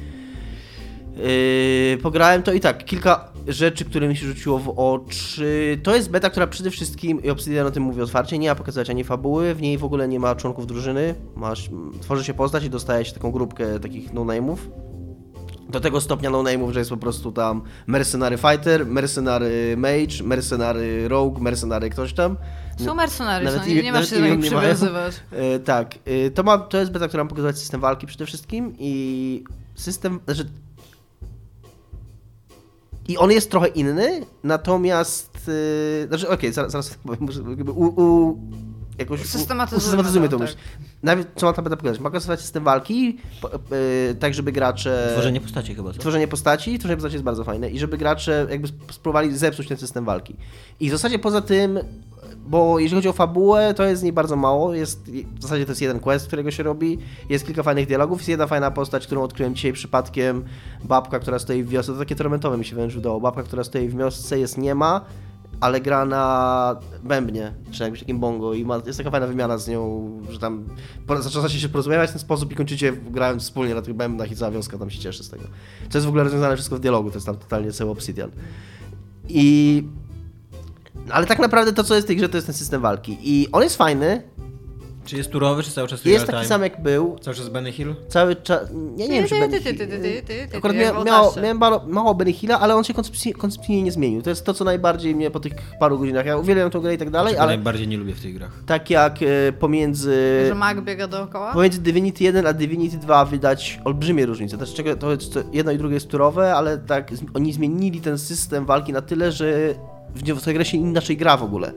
Yy, pograłem to i tak, kilka rzeczy, które mi się rzuciło w oczy. To jest beta, która przede wszystkim, i Obsidian o tym mówi otwarcie, nie ma pokazywać ani fabuły, w niej w ogóle nie ma członków drużyny. Masz, tworzy się postać i dostaje się taką grupkę takich no-name'ów. Do tego stopnia no-name'ów, że jest po prostu tam mercenary fighter, mercenary mage, mercenary rogue, mercenary ktoś tam. Są mercenariusz, Nawet no, nie, nie masz się do nich przywiązywać. E, tak, e, to, ma, to jest beta, która ma pokazywać system walki przede wszystkim i system, znaczy i on jest trochę inny, natomiast, e, znaczy okej, zaraz, zaraz muszę jakby u, u, jakoś Usystematyzujmy to, to. tak. Najpierw co ma ta beta pokazać? Ma pokazywać system walki, po, e, tak żeby gracze... Tworzenie postaci chyba, co? Tworzenie postaci, tworzenie postaci jest bardzo fajne i żeby gracze jakby sp- spróbowali zepsuć ten system walki. I w zasadzie poza tym, bo jeżeli chodzi o fabułę, to jest z niej bardzo mało. Jest, w zasadzie to jest jeden quest, którego się robi. Jest kilka fajnych dialogów. Jest jedna fajna postać, którą odkryłem dzisiaj przypadkiem. Babka, która stoi w wiosce. To takie tormentowe mi się wręcz udało. Babka, która stoi w wiosce, jest nie ma, ale gra na bębnie, czy jakimś takim bongo i ma, jest taka fajna wymiana z nią, że tam zaczynacie się porozumiewać w ten sposób i kończycie grając wspólnie na tych bębnach i cała wioska tam się cieszy z tego. To jest w ogóle rozwiązane wszystko w dialogu, to jest tam totalnie cały Obsidian. I... Ale tak naprawdę to, co jest w tej grze, to jest ten system walki. I on jest fajny, Czy jest turowy, czy cały czas jest taki sam jak był, Cały czas Benny Hill? cały czas... Nie, nie wiem, czy Ty, będzie... ty, ty, ty, ty, ty, ty, Akurat miałem mało, Benny Hilla, ale on się koncepcyjnie, nie zmienił. To jest to, co najbardziej mnie po tych paru godzinach... Ja uwielbiam tą grę i tak dalej, Czego ale najbardziej nie lubię w tych grach. tak jak e, pomiędzy... Że mag biega dookoła? Pomiędzy Divinity 1 a Divinity 2 widać olbrzymie różnice. Znaczy, czego- to jedno i drugie jest turowe, ale tak oni zmienili ten system walki na tyle, że w tej grze się inaczej gra w ogóle.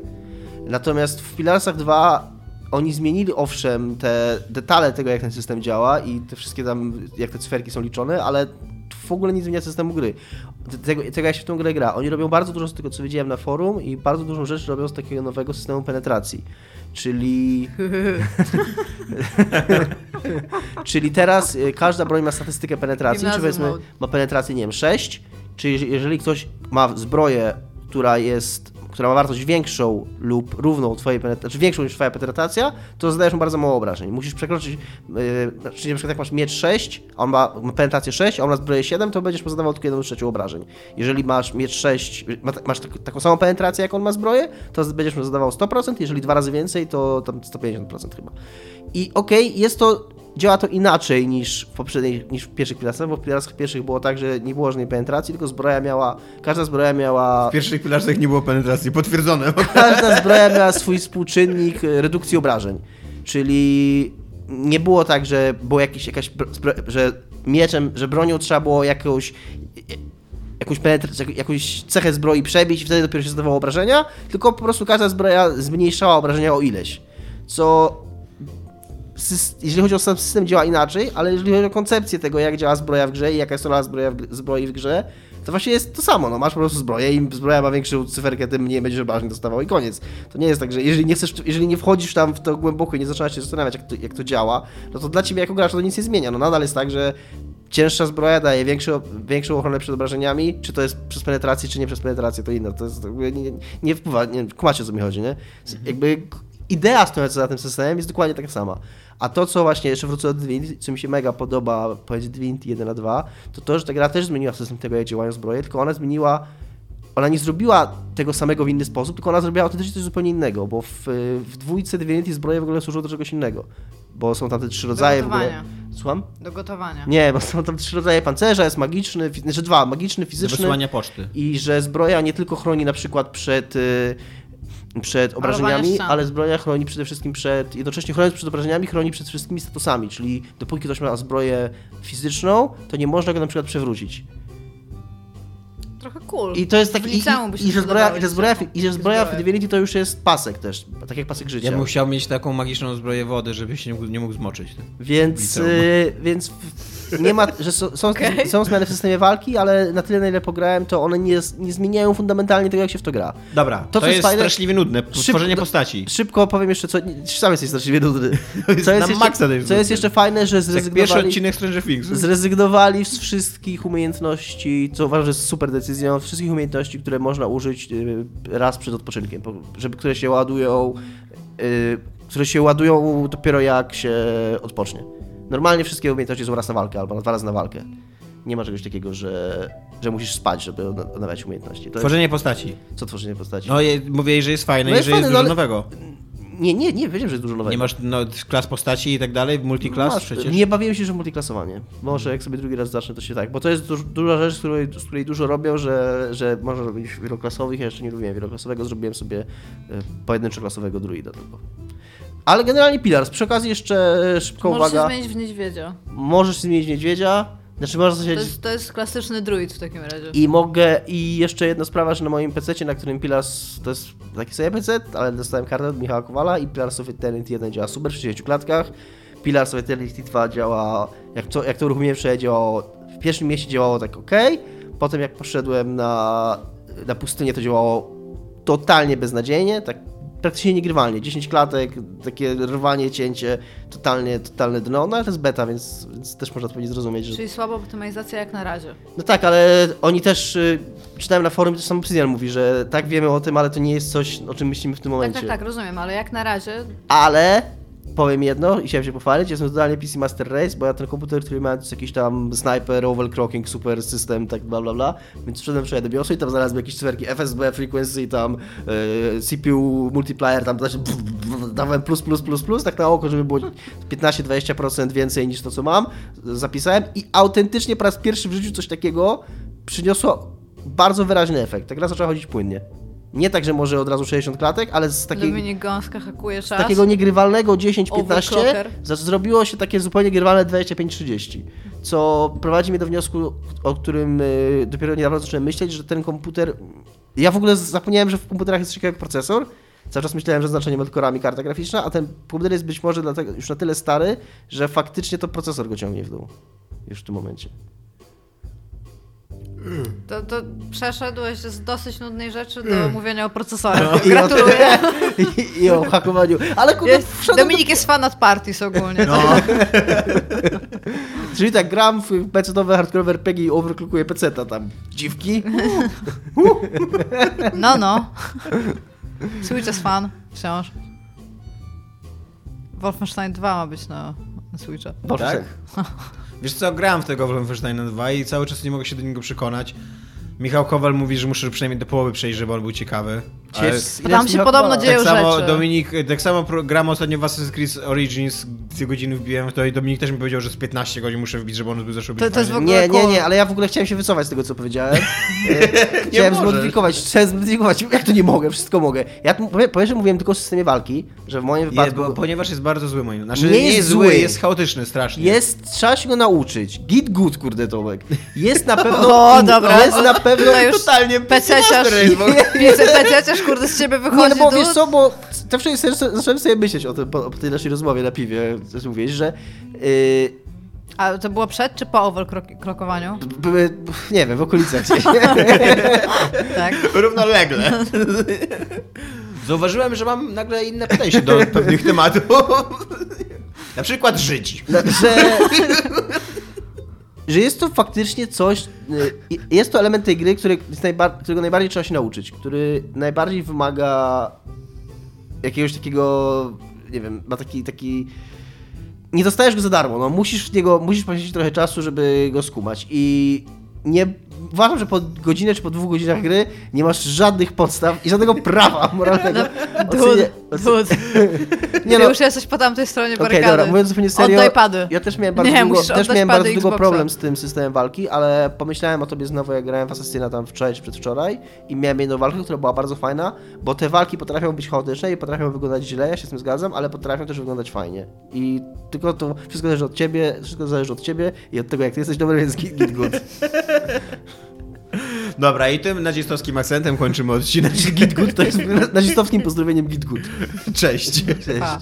Natomiast w Pilarsach 2 oni zmienili owszem te detale tego, jak ten system działa i te wszystkie tam, jak te cyferki są liczone, ale w ogóle nie zmienia systemu gry. Tego, tego jak się w tą grę gra. Oni robią bardzo dużo z tego, co widziałem na forum i bardzo dużą rzecz robią z takiego nowego systemu penetracji. Czyli Czyli teraz y, każda broń ma statystykę penetracji, czy Gimnazjum powiedzmy mode. ma penetrację, nie wiem, 6, czy jeż- jeżeli ktoś ma zbroję, która jest, która ma wartość większą lub równą twojej penetracji, znaczy większą niż twoja penetracja, to zadajesz mu bardzo mało obrażeń. Musisz przekroczyć, yy, znaczy na przykład jak masz miecz 6, a on ma, penetrację 6, a on ma zbroję 7, to będziesz mu zadawał tylko 1 trzecią obrażeń. Jeżeli masz miecz 6, ma, masz tak, taką samą penetrację jak on ma zbroję, to będziesz mu zadawał 100%, jeżeli dwa razy więcej, to tam 150% chyba. I okej, jest to działa to inaczej niż w poprzedniej, niż w pierwszych pilasach, bo w pilasach pierwszych było tak, że nie było żadnej penetracji, tylko zbroja miała, każda zbroja miała, W pierwszych pilarzach nie było penetracji, potwierdzone. każda zbroja miała swój współczynnik e, redukcji obrażeń, czyli nie było tak, że było jakiś, jakaś, że mieczem, że bronią trzeba było jakąś, jakąś, penetr- jakąś cechę zbroi przebić i wtedy dopiero się zadawało obrażenia, tylko po prostu każda zbroja zmniejszała obrażenia o ileś, co jeżeli chodzi o sam system działa inaczej, ale jeżeli chodzi o koncepcję tego, jak działa zbroja w grze i jaka jest rola zbroja w, zbroi w grze, to właśnie jest to samo. No, masz po prostu zbroję, im zbroja ma większą cyferkę, tym mniej będziesz obrażeń dostawał i koniec. To nie jest tak, że jeżeli nie chcesz, jeżeli nie wchodzisz tam w to głęboko i nie zaczynasz się zastanawiać, jak to, jak to działa, no to dla ciebie jako gracza to nic nie zmienia. No nadal jest tak, że cięższa zbroja daje większą, większą ochronę przed obrażeniami, czy to jest przez penetrację, czy nie przez penetrację, to inne. To jest, nie, nie wpływa, nie kumacie o co mi chodzi, nie? Jakby idea stojąca za tym systemem jest dokładnie taka sama. A to, co właśnie, jeszcze wrócę do Divinity, co mi się mega podoba pomiędzy Divinity 1 a 2, to to, że ta gra też zmieniła system tego, jak działają zbroje, tylko ona zmieniła ona nie zrobiła tego samego w inny sposób, tylko ona zrobiła autentycznie coś zupełnie innego, bo w, w dwójce Divinity zbroje w ogóle służą do czegoś innego. Bo są tam te trzy rodzaje w ogóle. gotowania. Słucham? Do gotowania. Nie, bo są tam trzy rodzaje pancerza, jest magiczny, fi- znaczy dwa, magiczny, Do fizyczny wysłania poczty. i że zbroja nie tylko chroni na przykład przed, y, przed obrażeniami, ale zbroja chroni przede wszystkim przed, jednocześnie chroniąc przed obrażeniami, chroni przed wszystkimi statusami, czyli dopóki ktoś ma zbroję fizyczną, to nie można go na przykład przewrócić. Trochę cool. I to jest tak, W i, i, że zbroja, i, że zbroja, i że zbroja. Divinity to już jest pasek też, tak jak pasek życia. Ja bym chciał mieć taką magiczną zbroję wody, żeby się nie mógł, nie mógł zmoczyć. Więc, liceum. y, więc w, nie ma, że są, są, Okej. są zmiany w systemie walki, ale na tyle, na ile pograłem, to one nie, nie zmieniają fundamentalnie tego, jak się w to gra. Dobra, To, to, jest jest fajne- straszliwie nudne. Tworzenie postaci. Szybko powiem jeszcze, co. Sam jesteś straszliwie nudny. jest Co na jest, to jeszcze, co jest jeszcze fajne, że Jak pierwszy zrezygnowali, odcinek Stranger Things. zrezygnowali z wszystkich umiejętności, co uważam, że jest super decyzją, wszystkich umiejętności, które można użyć y, raz przed odpoczynkiem, po- żeby, które się ładują, y, które się ładują dopiero jak się odpocznie. Normalnie wszystkie umiejętności są raz na walkę albo na dwa razy na walkę. Nie ma czegoś takiego, że, że musisz spać, żeby odna- odnawiać umiejętności. To jest, Tworzenie postaci. co tworzenie postaci? No je, mówię, że jest fajne No i jest że jest fajne, dużo no nowego. Nie, nie, nie, wiedziałem, że jest dużo nowego. Nie masz no, klas postaci i tak dalej, multiklas Masz, przecież. Nie bawiłem się, że multiklasowanie. Może jak sobie drugi raz zacznę, to się tak. Bo to jest duż, duża rzecz, z której, z której dużo robią, że, że można robić wieloklasowych. Ja jeszcze nie lubiłem wieloklasowego, zrobiłem sobie e, pojedynczoklasowego druida tylko. Ale generalnie Pillars. Przy okazji jeszcze e, szybko Możesz uwaga. zmienić w niedźwiedzia. Możesz zmienić niedźwiedzia. Znaczy możesz To jest, to jest klasyczny druid w takim razie. i mogę, i jeszcze jedna sprawa, że na moim PC, na którym Pillars, to jest taki sobie PC, ale dostałem kartę od Michała Kowala i Pillars of Eternity 1 działa super w 60 klatkach. Pillars of Eternity 2 działa, jak to, jak to uruchomiłem działało, w pierwszym mieście działało tak ok, potem jak poszedłem na, na pustynię to działało totalnie beznadziejnie, tak praktycznie niegrywalnie, 10 klatek, takie rwanie, cięcie, totalnie, totalne dno, no ale to jest beta, więc, więc też można to powiedzieć zrozumieć, że Czyli słaba optymalizacja jak na razie. no tak, ale oni też, y, czytałem na forum, też sam Obsidian mówi, że tak wiemy o tym, ale to nie jest coś, o czym myślimy w tym Tak, momencie. tak, tak, rozumiem, ale jak na razie Ale powiem jedno chciałem się pochwalić, jestem totalnie PC Master Race, bo ja ten komputer, który miałem, jest jakiś tam sniper, overclocking, super system, tak bla bla bla, więc wszedłem wczoraj do BIOSu i tam znalazłem jakieś cyferki FSB, frequency, tam e, CPU, multiplier, tam znaczy, pff, pff, dawałem plus, plus, plus, plus, tak na oko, żeby było 15-20% więcej niż to, co mam, zapisałem i autentycznie po raz pierwszy w życiu coś takiego przyniosło bardzo wyraźny efekt, tak raz zaczęła chodzić płynnie. Nie tak, że może od razu 60 klatek, ale z takiej Gąska hakuje czas. takiego niegrywalnego 10-15 Overclocker. za- zrobiło się takie zupełnie grywalne 25-30. Co prowadzi mnie do wniosku, o którym y, dopiero niedawno zacząłem myśleć, że ten komputer. Ja w ogóle zapomniałem, że w komputerach jest jak procesor. Cały czas myślałem, że znaczenie ma tylko RAM i karta graficzna, a ten komputer jest być może dlatego już na tyle stary, że faktycznie to procesor go ciągnie w dół. Już w tym momencie. To, to przeszedłeś z dosyć nudnej rzeczy do mówienia o procesorach. No, I o- Gratuluję. I, I o hakowaniu. Ale kurde, Jest, wszedłem do Dominik jest fanat parties ogólnie. No, Czyli tak, gram w PC-owe hardcore RPG i overclockuję PC-ta tam. Dziwki. No, no. Switch jest fan. Wciąż. Wolfenstein 2 ma być na, na Switcha. tak? Wiesz co, grałem w tego Wolfensteina 2 i cały czas nie mogę się do niego przekonać. Michał Kowal mówi, że muszę przynajmniej do połowy przejść, żeby on był ciekawy. Ale tam się podobno dzieje- tak dzieją samo rzeczy. Dominik, tak samo gram ostatnio w Assassin's Creed Origins, dwie godziny wbiłem w to i Dominik też mi powiedział, że z 15 godzin muszę wbić, żeby on był zeszły To- to jest w ogóle- Nie, nie, nie, ale ja w ogóle chciałem się wycofać z tego, co powiedziałem. E, chciałem zmodyfikować, chciałem zmodyfikować. Jak to nie mogę? Wszystko mogę. Ja tu- po po pierwsze mówiłem tylko o systemie walki, że w moim Nie, wypadku bo, ponieważ jest bardzo zły moim Znaczy, Nie nie, jest zły, jest chaotyczny strasznie. jest, trzeba się go nauczyć. Git good, kurde Tomek. Jest na pewno... O, dobra. Jest na pewno... To już totalnie pececiarz, pececiarz, kurde, z ciebie Nie, wychodzi no bo wiesz co, bo sobie- zacząłem sobie myśleć o, tym, po, o tej naszej rozmowie na piwie, co mówiłeś, że yy, A to było przed czy po overclockowaniu? były, nie wiem, w okolicach. Tak. Równolegle. Zauważyłem, że mam nagle inne podejście do pewnych tematów. Na przykład żyć. No, że, że jest to faktycznie coś, y, jest to element tej gry, który, najbar- którego najbardziej trzeba się nauczyć, który najbardziej wymaga jakiegoś takiego, nie wiem, ma taki, taki nie dostajesz go za darmo, no musisz w niego, musisz poświęcić trochę czasu, żeby go skumać. I nie, uważam, że po godzinie czy po dwóch godzinach gry nie masz żadnych podstaw i żadnego prawa moralnego. Dude, Ocenię- ocenię- dude. Nie no, już jesteś po tamtej stronie Okej, barykady. dobra, mówiąc zupełnie serio, Oddaj pady. ja też miałem bardzo Nie, długo, też miałem bardzo długo problem z tym systemem walki, ale pomyślałem o tobie znowu, jak grałem w Assassina tam wczoraj czy przedwczoraj i miałem jedną walkę, która była bardzo fajna, bo te walki potrafią być chaotyczne i potrafią wyglądać źle, ja się z tym zgadzam, ale potrafią też wyglądać fajnie. I tylko to wszystko zależy od ciebie, wszystko zależy od ciebie i od tego, jak ty jesteś dobry, więc git good. Dobra, i tym nazistowskim akcentem kończymy odcinek. Git good to jest nazistowskim pozdrowieniem git good. Cześć. Cześć. Pa.